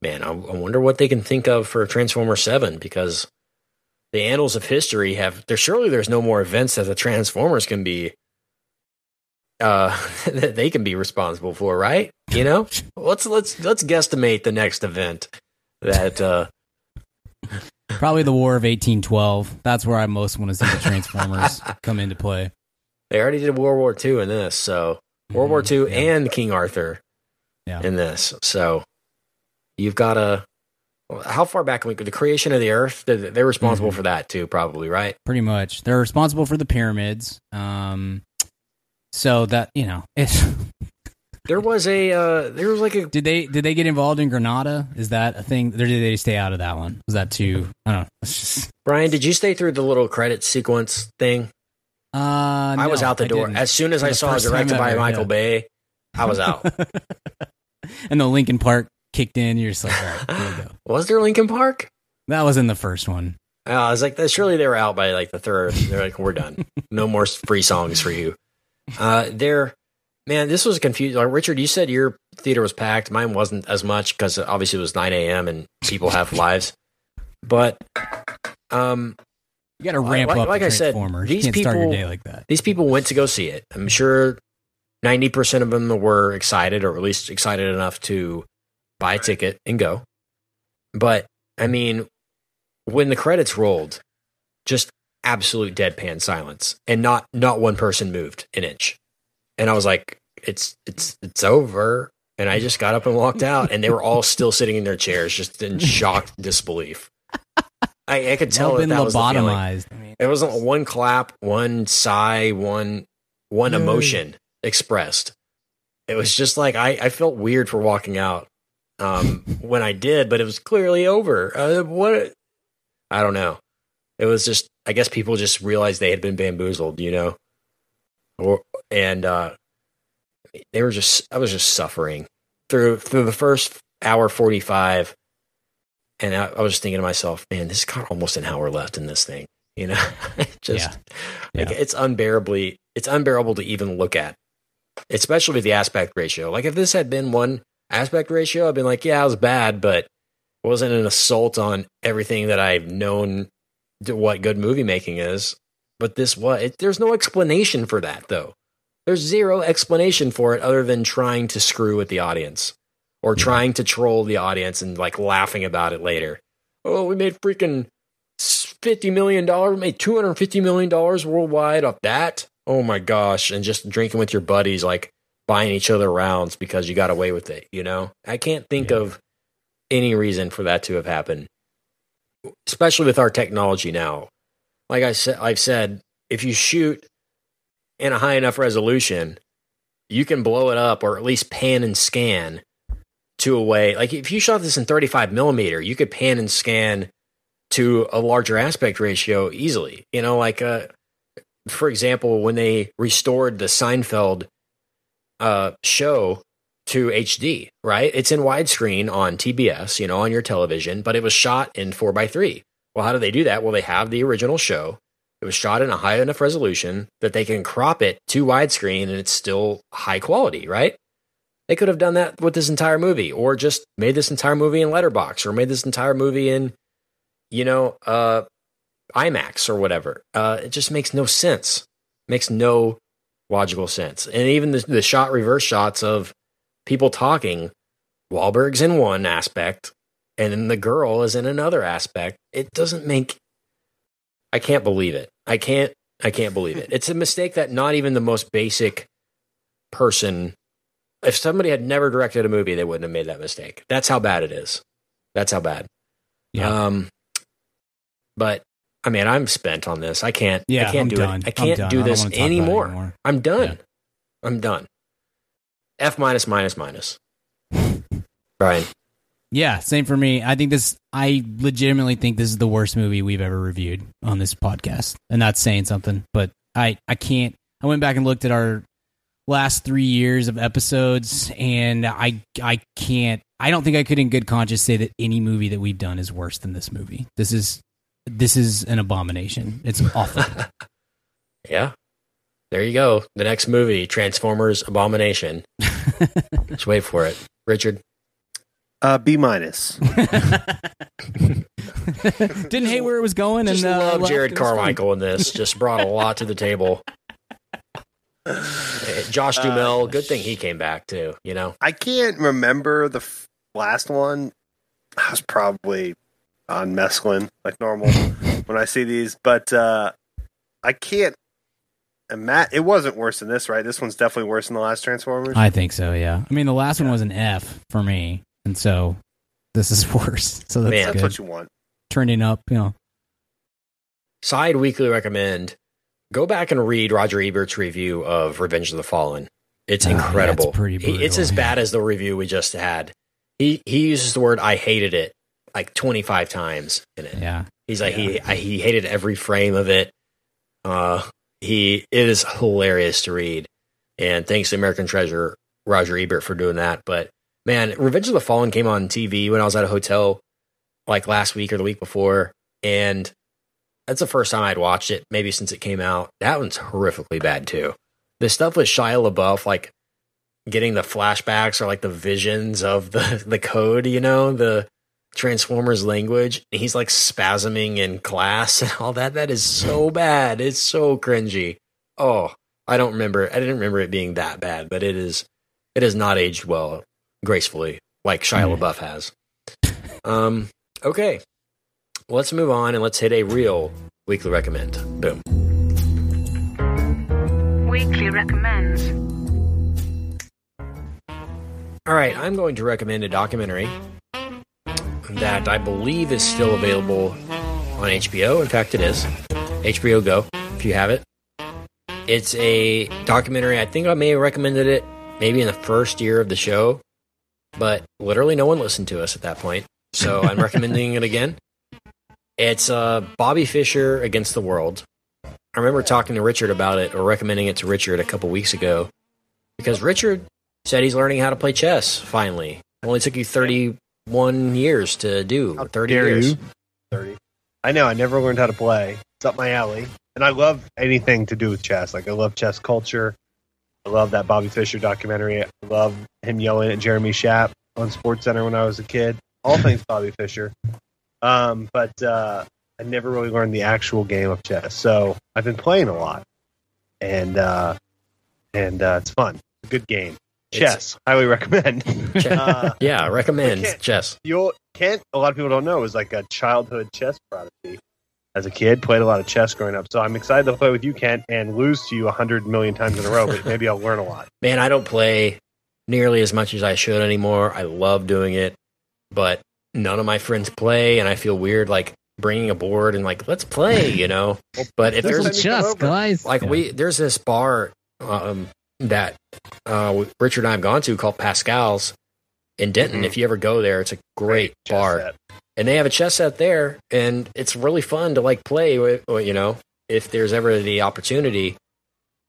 man. I, I wonder what they can think of for Transformer Seven because the annals of history have. There surely there's no more events that the Transformers can be uh that they can be responsible for, right? You know? let's let's let's guesstimate the next event that uh Probably the War of 1812. That's where I most want to see the Transformers come into play. they already did World War II in this, so World War II yeah. and King Arthur Yeah. in this. So you've got to how far back can we go? The creation of the earth, they're, responsible Mhm. for that too, probably, right? Pretty much. They're responsible for the pyramids. Um, So that you know, it's There was a uh, there was like a did they did they get involved in Grenada? Is that a thing? Or did they stay out of that one? Was that too? I don't know. Just, Brian. Did you stay through the little credit sequence thing? uh, I was out the door didn't. as soon as For I saw directed by ever, Michael yeah. Bay. I was out. and the Linkin Park kicked in. You're just like, all right, here we go. was there Linkin Park? That was in the first one. Uh, I was like, surely they were out by like the third. They're like, we're done. No more free songs for you. Uh, there, man, this was confusing. Like, Richard, you said your theater was packed. Mine wasn't as much because obviously it was 9 a.m. and people have lives. But, um, You got to ramp Like- up. like the I said, these you can't start your people- day like that. these people went to go see it. I'm sure 90% of them were excited or at least excited enough to buy a ticket and go. But I mean, when the credits rolled, just absolute deadpan silence and not not one person moved an inch. And I was like, it's it's it's over. And I just got up and walked out and they were all still sitting in their chairs just in shocked disbelief. I, I could tell Well that been that was the feeling. I mean, It wasn't one clap, one sigh, one one emotion expressed. It was just like I, I felt weird for walking out um, when I did, but it was clearly over. Uh, what? I don't know. It was just I guess people just realized they had been bamboozled, you know, or and uh, they were just I was just suffering through through the first hour forty five, and I, I was just thinking to myself, man, this got almost an hour left in this thing, you know, just Yeah. like Yeah. it's unbearably it's unbearable to even look at, especially with the aspect ratio. Like if this had been one aspect ratio, I've been like, yeah, it was bad, but it wasn't an assault on everything that I've known what good movie making is. But this was it, there's no explanation for that though. There's zero explanation for it other than trying to screw with the audience or trying to troll the audience and like laughing about it later. Oh, we made freaking fifty million dollars, made two hundred fifty million dollars worldwide off that. Oh my gosh! And just drinking with your buddies, like buying each other rounds because you got away with it. You know, I can't think Yeah. of any reason for that to have happened, especially with our technology now. Like I said, I've said, if you shoot in a high enough resolution, you can blow it up or at least pan and scan to a way. Like if you shot this in 35 millimeter, you could pan and scan to a larger aspect ratio easily. You know, like uh, for example, when they restored the Seinfeld uh, show to HD, right? It's in widescreen on TBS, you know, on your television, but it was shot in 4x3. Well, how do they do that? Well, they have the original show. It was shot in a high enough resolution that they can crop it to widescreen and it's still high quality, right? They could have done that with this entire movie or just made this entire movie in letterbox or made this entire movie in you know, uh, IMAX or whatever. Uh, it just makes no sense. Makes no logical sense. And even the, the shot reverse shots of people talking, Wahlberg's in one aspect, and then the girl is in another aspect. It doesn't make. I can't believe it. I can't. I can't believe it. It's a mistake that not even the most basic person. If somebody had never directed a movie, they wouldn't have made that mistake. That's how bad it is. That's how bad. Yeah. Um, but I mean, I'm spent on this. I can't. yeah, I can't I'm do done. it. I can't do this wanna talk about it anymore. anymore. I'm done. Yeah. I'm done. F minus minus minus. Brian, Yeah, same for me. I think this. I legitimately think this is the worst movie we've ever reviewed on this podcast, and that's saying something. But I, I can't. I went back and looked at our last three years of episodes, and I, I can't. I don't think I could, in good conscience, say that any movie that we've done is worse than this movie. This is, this is an abomination. It's awful. yeah, there you go. The next movie, Transformers: Abomination. Just wait for it, Richard. Uh, B minus. Didn't hate where it was going, Just and uh, love. Jerrod It was fun. Carmichael in this. Just brought a lot to the table. Uh, Josh Duhamel, good thing he came back too. You know, I can't remember the f- last one. I was probably on mescaline like normal when I see these, but uh, I can't. And Matt, it wasn't worse than this, right? This one's definitely worse than the last Transformers. I think so. Yeah. I mean, the last one was an F for me, and so this is worse. So that's Man. That's what you want. Trending up, you know. side weekly recommend go back and read Roger Ebert's review of Revenge of the Fallen. It's Oh, yeah, incredible. it's pretty He- it's as yeah. bad as the review we just had. He he uses the word "I hated it" like twenty five times in it. Yeah. He's like he I, he hated every frame of it. Uh, he it is hilarious to read, and thanks to American Treasure Roger Ebert for doing that. But man, Revenge of the Fallen came on TV when I was at a hotel like last week or the week before, and that's the first time I'd watched it, maybe since it came out. That one's horrifically bad too. The stuff with Shia LaBeouf, like getting the flashbacks or like the visions of the the code, you know, the Transformers language. He's like spasming in class and all that. That is so bad. It's so cringy. Oh, I don't remember. I didn't remember it being that bad, but it is. It has not aged well, gracefully, like Shia. LaBeouf has. Um. Okay, let's move on and let's hit a real weekly recommend. Boom. Weekly recommends. All right, I'm going to recommend a documentary that I believe is still available on HBO. In fact, it is. HBO Go, if you have it. It's a documentary. I think I may have recommended it maybe in the first year of the show, but literally no one listened to us at that point. So I'm recommending it again. It's uh, Bobby Fischer Against the World. I remember talking to Richard about it or recommending it to Richard a couple weeks ago because Richard said he's learning how to play chess finally. It only took you 31 years to do. How 30 years. you? Thirty. I know. I never learned how to play. It's up my alley, and I love anything to do with chess. Like I love chess culture. I love that Bobby Fischer documentary. I love him yelling at Jeremy Schaap on Sports Center when I was a kid. All things Bobby Fischer. Um, but uh, I never really learned the actual game of chess. So I've been playing a lot, and uh, and uh, it's fun. It's a good game. Chess, highly recommend. Che- uh, yeah, recommend Okay. chess. you Kent, a lot of people don't know, was like a childhood chess prodigy. As a kid, played a lot of chess growing up. So I'm excited to play with you, Kent, and lose to you a hundred million times in a row. But maybe I'll learn a lot. Man, I don't play nearly as much as I should anymore. I love doing it, but none of my friends play, and I feel weird like bringing a board and like let's play, you know. But if There's there's Send Just guys. like Yeah. we there's this bar um, that uh, Richard and I have gone to called Pascal's in Denton. Mhm. If you ever go there, it's a great Chess bar, set. and they have a chess set there, and it's really fun to like play with. You know, if there's ever the opportunity.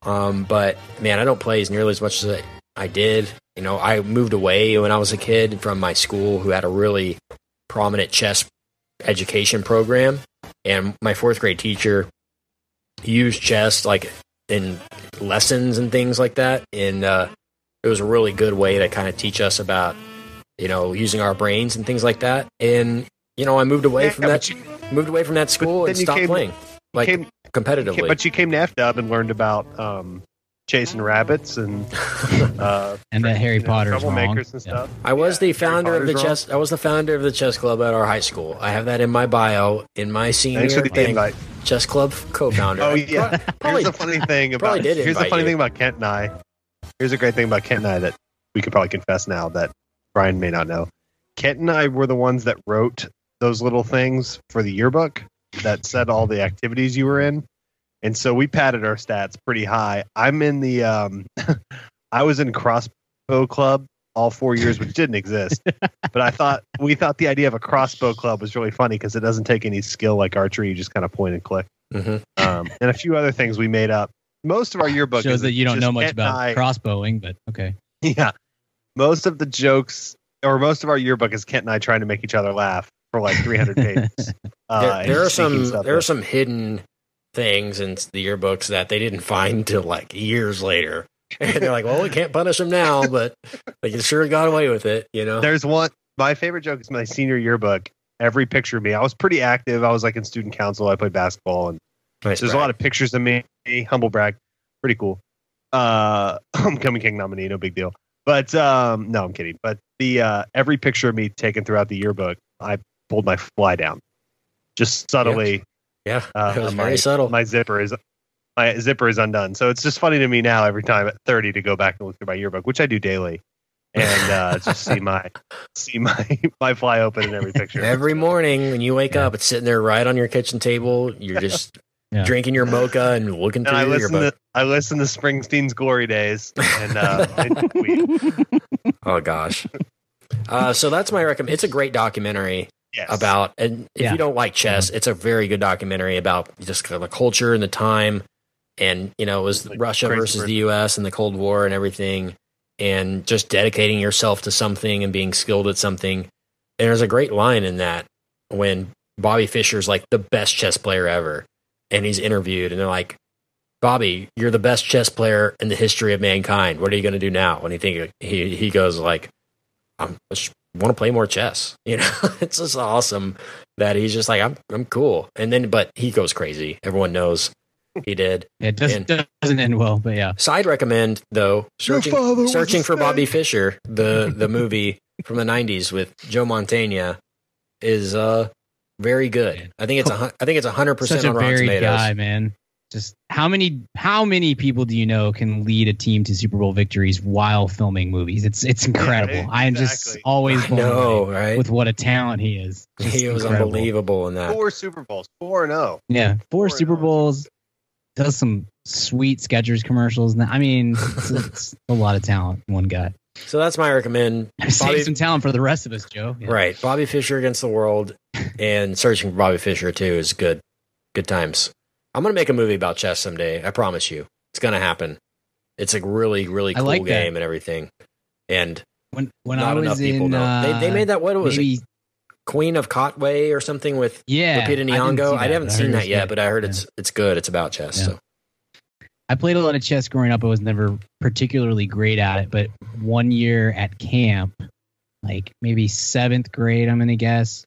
Um, but man, I don't play as nearly as much as I, I did. You know, I moved away when I was a kid from my school, who had a really prominent chess education program, and my fourth grade teacher used chess like in lessons and things like that. And uh, it was a really good way to kind of teach us about, you know, using our brains and things like that. And you know, I moved away Yeah, from that, you- moved away from that school and stopped came- playing like came- competitively. But you came to FW and learned about um, chasing rabbits and uh, And that Harry you know, Potter's wrong. troublemakers and Yeah. stuff. I was Yeah, the founder of the Potter's wrong. chess. I was the founder of the chess club at our high school. I have that in my bio in my senior Thanks for the thing. invite. Chess club co-founder. Oh yeah. Probably- here's the funny thing probably about did here's the funny you. thing about Kent and I. Here's a great thing about Kent and I that we could probably confess now that Brian may not know. Kent and I were the ones that wrote those little things for the yearbook that said all the activities you were in. And so we padded our stats pretty high. I'm in the um I was in crossbow club all four years, which didn't exist. but I thought we thought the idea of a crossbow club was really funny because it doesn't take any skill like archery. You just kind of point and click hmm um, and a few other things we made up. Most of our yearbook Shows is that you don't know much about I- crossbowing, but okay. Yeah, most of the jokes or most of our yearbook is Kent and I trying to make each other laugh for like 300 pages. Uh, there, there are some stuff there are some hidden things and the yearbooks that they didn't find till like years later. And they're like, well, we can't punish them now, but they sure got away with it, you know? There's one. My favorite joke is my senior yearbook. Every picture of me, I was pretty active. I was like in student council. I played basketball, and Nice there's a lot of pictures of me. Humble brag, pretty cool. Uh, homecoming king nominee, no big deal. But um, no, I'm kidding. But the uh, every picture of me taken throughout the yearbook, I pulled my fly down, just subtly. Yeah, Uh, it was my, very subtle. My zipper is my zipper is undone. So it's just funny to me now every time at 30 to go back and look through my yearbook, which I do daily, and uh, just see my see my my fly open in every picture. Every morning when you wake Yeah. up, it's sitting there right on your kitchen table. You're just Yeah. drinking your mocha and looking And I through your listen book. to I listen to Springsteen's Glory Days and uh, and. Oh gosh. Uh, so that's my recommend. It's a great documentary Yes. about, and if Yeah. you don't like chess, mm-hmm. it's a very good documentary about just kind of the culture and the time, and you know, it was Like Russia versus person. the U.S. and the Cold War and everything, and just dedicating yourself to something and being skilled at something. And there's a great line in that when Bobby Fischer's like the best chess player ever, and he's interviewed, and they're like. Bobby, you're the best chess player in the history of mankind. What are you going to do now? And he think he he goes like, I'm I just want to play more chess. You know, it's just awesome that he's just like I'm I'm cool. And then but he goes crazy. Everyone knows he did. It does, And- doesn't end well, but yeah. So I'd recommend though searching searching for Bobby snake. Fischer, the the movie from the 90s with Joe Montana is uh very good. I think it's a hun- I think it's 100% Such a on Rotten varied Tomatoes. guy, man. Just how many how many people do you know can lead a team to Super Bowl victories while filming movies? It's it's incredible. Yeah, I am just always I blown know, right? with what a talent he is. Just he was incredible. unbelievable in that. four Super Bowls, four and oh. Yeah, four Four oh. Super oh. Bowls. Does some sweet Skechers commercials. I mean, it's, it's a lot of talent. One guy. So that's my recommend. Save Bobby- some talent for the rest of us, Joe. Yeah. Right. Bobby Fischer against the world and searching for Bobby Fischer too is good. Good times. I'm going to make a movie about chess someday. I promise you. It's going to happen. It's a really, really cool like game and everything. And When when I enough was people in, know. uh, they, they made that, what was maybe it? Queen of Katwe or something with yeah, Lupita I Nyong'o. see I, haven't I seen that yet, good. but I heard Yeah. it's it's good. It's about chess. Yeah. So I played a lot of chess growing up. I was never particularly great at it, but one year at camp, like maybe seventh grade, I'm gonna guess,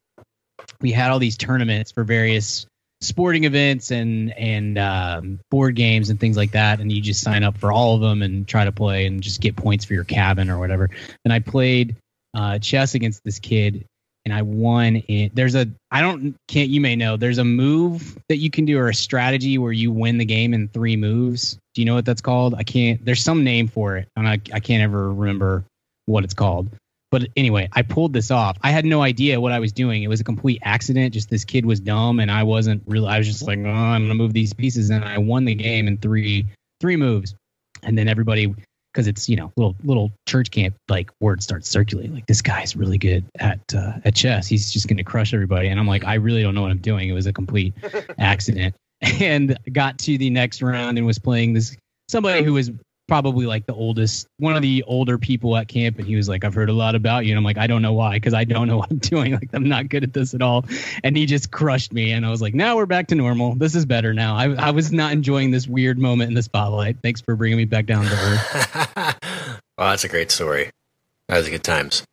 we had all these tournaments for various sporting events and and um, board games and things like that, and you just sign up for all of them and try to play and just get points for your cabin or whatever. And I played uh, chess against this kid, and I won it. There's a I don't can't you may know there's a move that you can do or a strategy where you win the game in three moves. Do you know what that's called? I can't. There's some name for it, and I I can't ever remember what it's called. But anyway, I pulled this off. I had no idea what I was doing. It was a complete accident. Just this kid was dumb, and I wasn't really. I was just like, oh, I'm gonna move these pieces, and I won the game in three three moves. And then everybody, because it's you know little little church camp, like word starts circulating. Like this guy's really good at uh, at chess. He's just gonna crush everybody. And I'm like, I really don't know what I'm doing. It was a complete accident. And got to the next round and was playing this somebody who was probably like the oldest, one of the older people at camp. And he was like, I've heard a lot about you. And I'm like, I don't know why, because I don't know what I'm doing. Like, I'm not good at this at all. And he just crushed me. And I was like, now we're back to normal. This is better now. I, I was not enjoying this weird moment in the spotlight. Thanks for bringing me back down to earth. well, that's a great story. That was good times.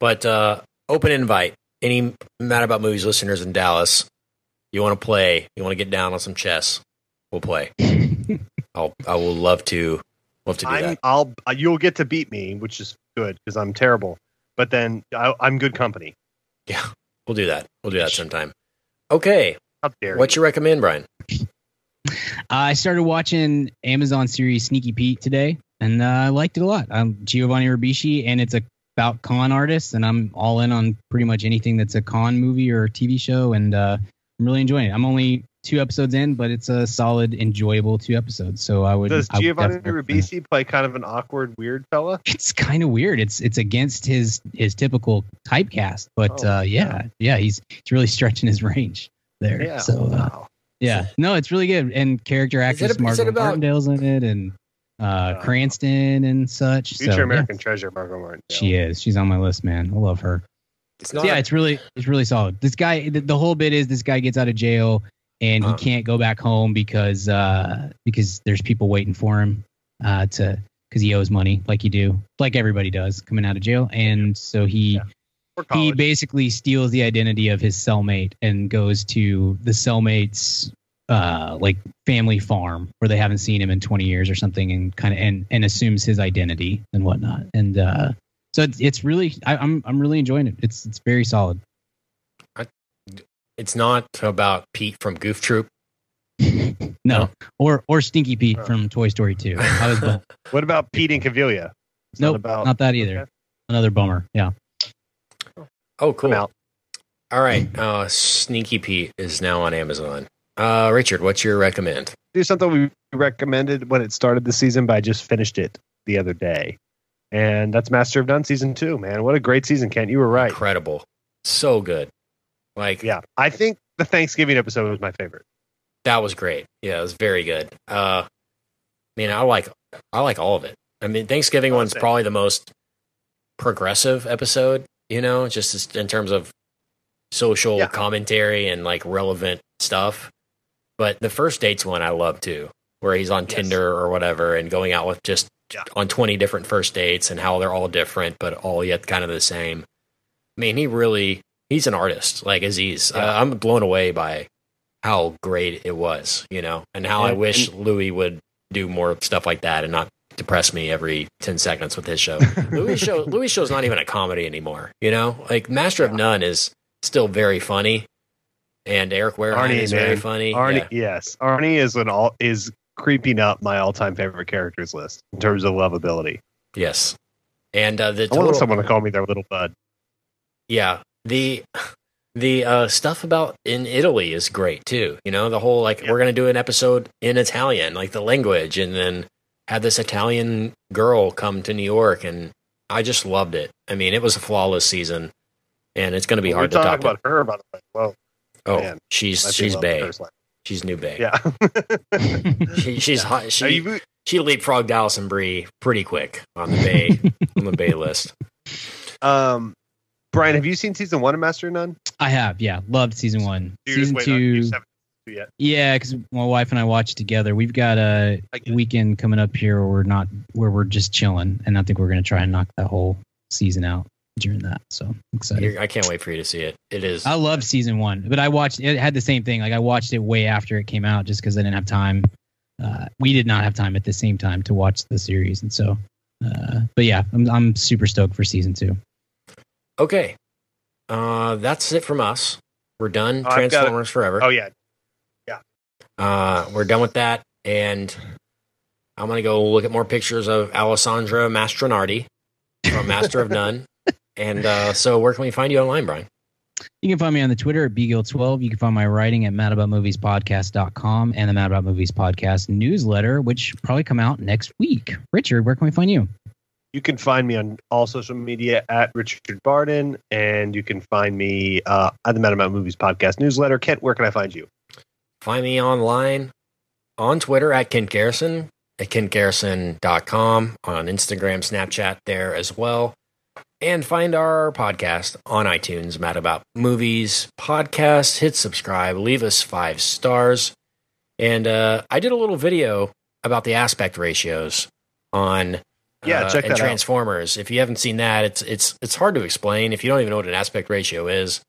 But uh, open invite. Any Mad About Movies listeners in Dallas, you want to play, you want to get down on some chess, we'll play. I'll, I will love to, love to do I'm, that. I'll uh, you'll get to beat me, which is good because I'm terrible. But then I, I'm good company. Yeah, we'll do that. We'll do that sometime. Okay, How dare what you recommend, Brian? I started watching Amazon series Sneaky Pete today, and uh, I liked it a lot. I'm Giovanni Ribisi, and it's a, about con artists, and I'm all in on pretty much anything that's a con movie or TV show, and uh, I'm really enjoying it. I'm only two episodes in, but it's a solid, enjoyable two episodes. So I would. Does I would Giovanni definitely recommend it. Ribisi play kind of an awkward, weird fella? It's kind of weird. It's it's against his his typical typecast, but Oh, uh, yeah, yeah, he's he's really stretching his range there. Yeah. So uh, wow. yeah, no, it's really good. And character Is actress is it Margot about- Martindale's in it, and uh. Cranston and such. Future so, yeah, American treasure, Margot Martin. she is. She's on my list, man. I love her. It's not. yeah, it's really it's really solid. This guy, the, the whole bit is this guy gets out of jail and he Uh. can't go back home because uh because there's people waiting for him uh to because he owes money like you do like everybody does coming out of jail. And so he Yeah. He basically steals the identity of his cellmate and goes to the cellmate's uh like family farm where they haven't seen him in 20 years or something and kind of and and assumes his identity and whatnot. And uh so it's, it's really I, i'm i'm really enjoying it. It's it's very solid it's not about Pete from Goof Troop. no No. or or stinky pete Oh. from toy story 2 i was What about Pete and Cavilia? It's nope not about not that either Okay. another bummer yeah Oh, cool. I'm out. All right. Uh, Sneaky Pete is now on Amazon. Uh, Richard, what's your recommend? do something we recommended when it started the season, but I just finished it the other day. And that's Master of None season two, man. What a great season, Kent. You were right. Incredible. So good. Like, Yeah. I think the Thanksgiving episode was my favorite. that was great. Yeah, it was very good. Uh, I mean, I like, I like all of it. I mean, Thanksgiving Oh, one's same. probably the most progressive episode, you know, just in terms of social Yeah. commentary and like relevant stuff. But the first dates one I love too, where he's on Yes. Tinder or whatever and going out with just Yeah. on 20 different first dates and how they're all different, but all yet kind of the same. I mean, he really, he's an artist, like Aziz. Yeah. Uh, I'm blown away by how great it was, you know, and how I And- wish Louis would do more stuff like that and not depress me every 10 seconds with his show. Louis show Louis show's not even a comedy anymore, you know? Like Master of None is still very funny and Eric Arnie, is very funny. Arnie, Yeah. yes. Arnie is an all is creeping up my all time favorite characters list in terms of lovability. Yes. And uh, the I want someone to call me their little bud. yeah, the the uh, stuff about in Italy is great too. You know, the whole like Yeah. we're gonna do an episode in Italian, like the language, and then have this Italian girl come to New York, and I just loved it. I mean, it was a flawless season, and it's gonna be we hard to talk top. about her, by the way. Well, oh, man. she's I she's Bay. She's new Bay. Yeah. She, she's hot. She you- she leapfrogged Alison Brie pretty quick on the Bay on the Bay list. um, Brian, have you seen season one of Master of None? I have, yeah, loved season one. You're season waiting on- two, just haven't seen it yet. yeah, because my wife and I watched together. We've got a weekend coming up here where we're not where we're just chilling, and I think we're gonna try and knock that whole season out during that. So I'm excited. You're- I can't wait for you to see it. It is. I love season one, but I watched it had the same thing. Like I watched it way after it came out, just because I didn't have time. Uh, we did not have time at the same time to watch the series, and so. Uh, but yeah, I'm I'm super stoked for season two. Okay. Uh, that's it from us. We're done. Oh, I've got it. Transformers Forever. Oh yeah, yeah, Uh, we're done with that. And I'm going to go look at more pictures of Alessandra Mastronardi from Master of None. And uh, so, where can we find you online, Brian? You can find me on the Twitter at bgill12. You can find my writing at madaboutmoviespodcast.com and the Mad About Movies podcast newsletter, which probably come out next week. Richard, where can we find you? You can find me on all social media at Richard Barden, and you can find me uh, at the Mad About Movies podcast newsletter. Kent, where can I find you? Find me online on Twitter at Kent Garrison, at kentgarrison.com, on Instagram, Snapchat there as well. And find our podcast on iTunes, Mad About Movies podcast. Hit subscribe, leave us five stars. And uh, I did a little video about the aspect ratios on Yeah, uh, check and that out. Transformers. If you haven't seen that, it's it's it's hard to explain. If you don't even know what an aspect ratio is,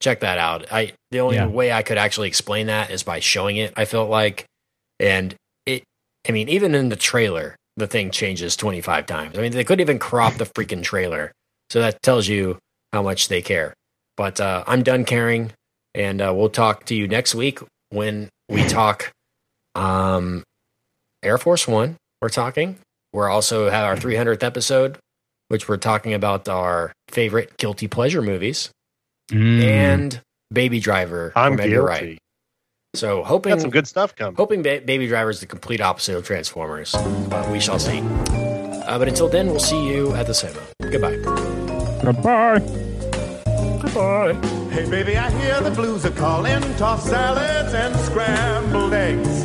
check that out. I the only Yeah. way I could actually explain that is by showing it. I felt like, and it. I mean, even in the trailer, the thing changes twenty five times. I mean, they couldn't even crop the freaking trailer, so that tells you how much they care. But uh, I'm done caring, and uh, we'll talk to you next week when we talk. Um, Air Force One. We're talking. We're also have our 300th episode, which we're talking about our favorite guilty pleasure movies Mm. and Baby Driver. I'm from Edgar guilty. Wright. So Got hoping some good stuff coming. hoping ba- Baby Driver is the complete opposite of Transformers, but we shall see. Uh, but until then, we'll see you at the cinema. Goodbye. Goodbye. Goodbye. Hey baby, I hear the blues are calling, tossed salads and scrambled eggs.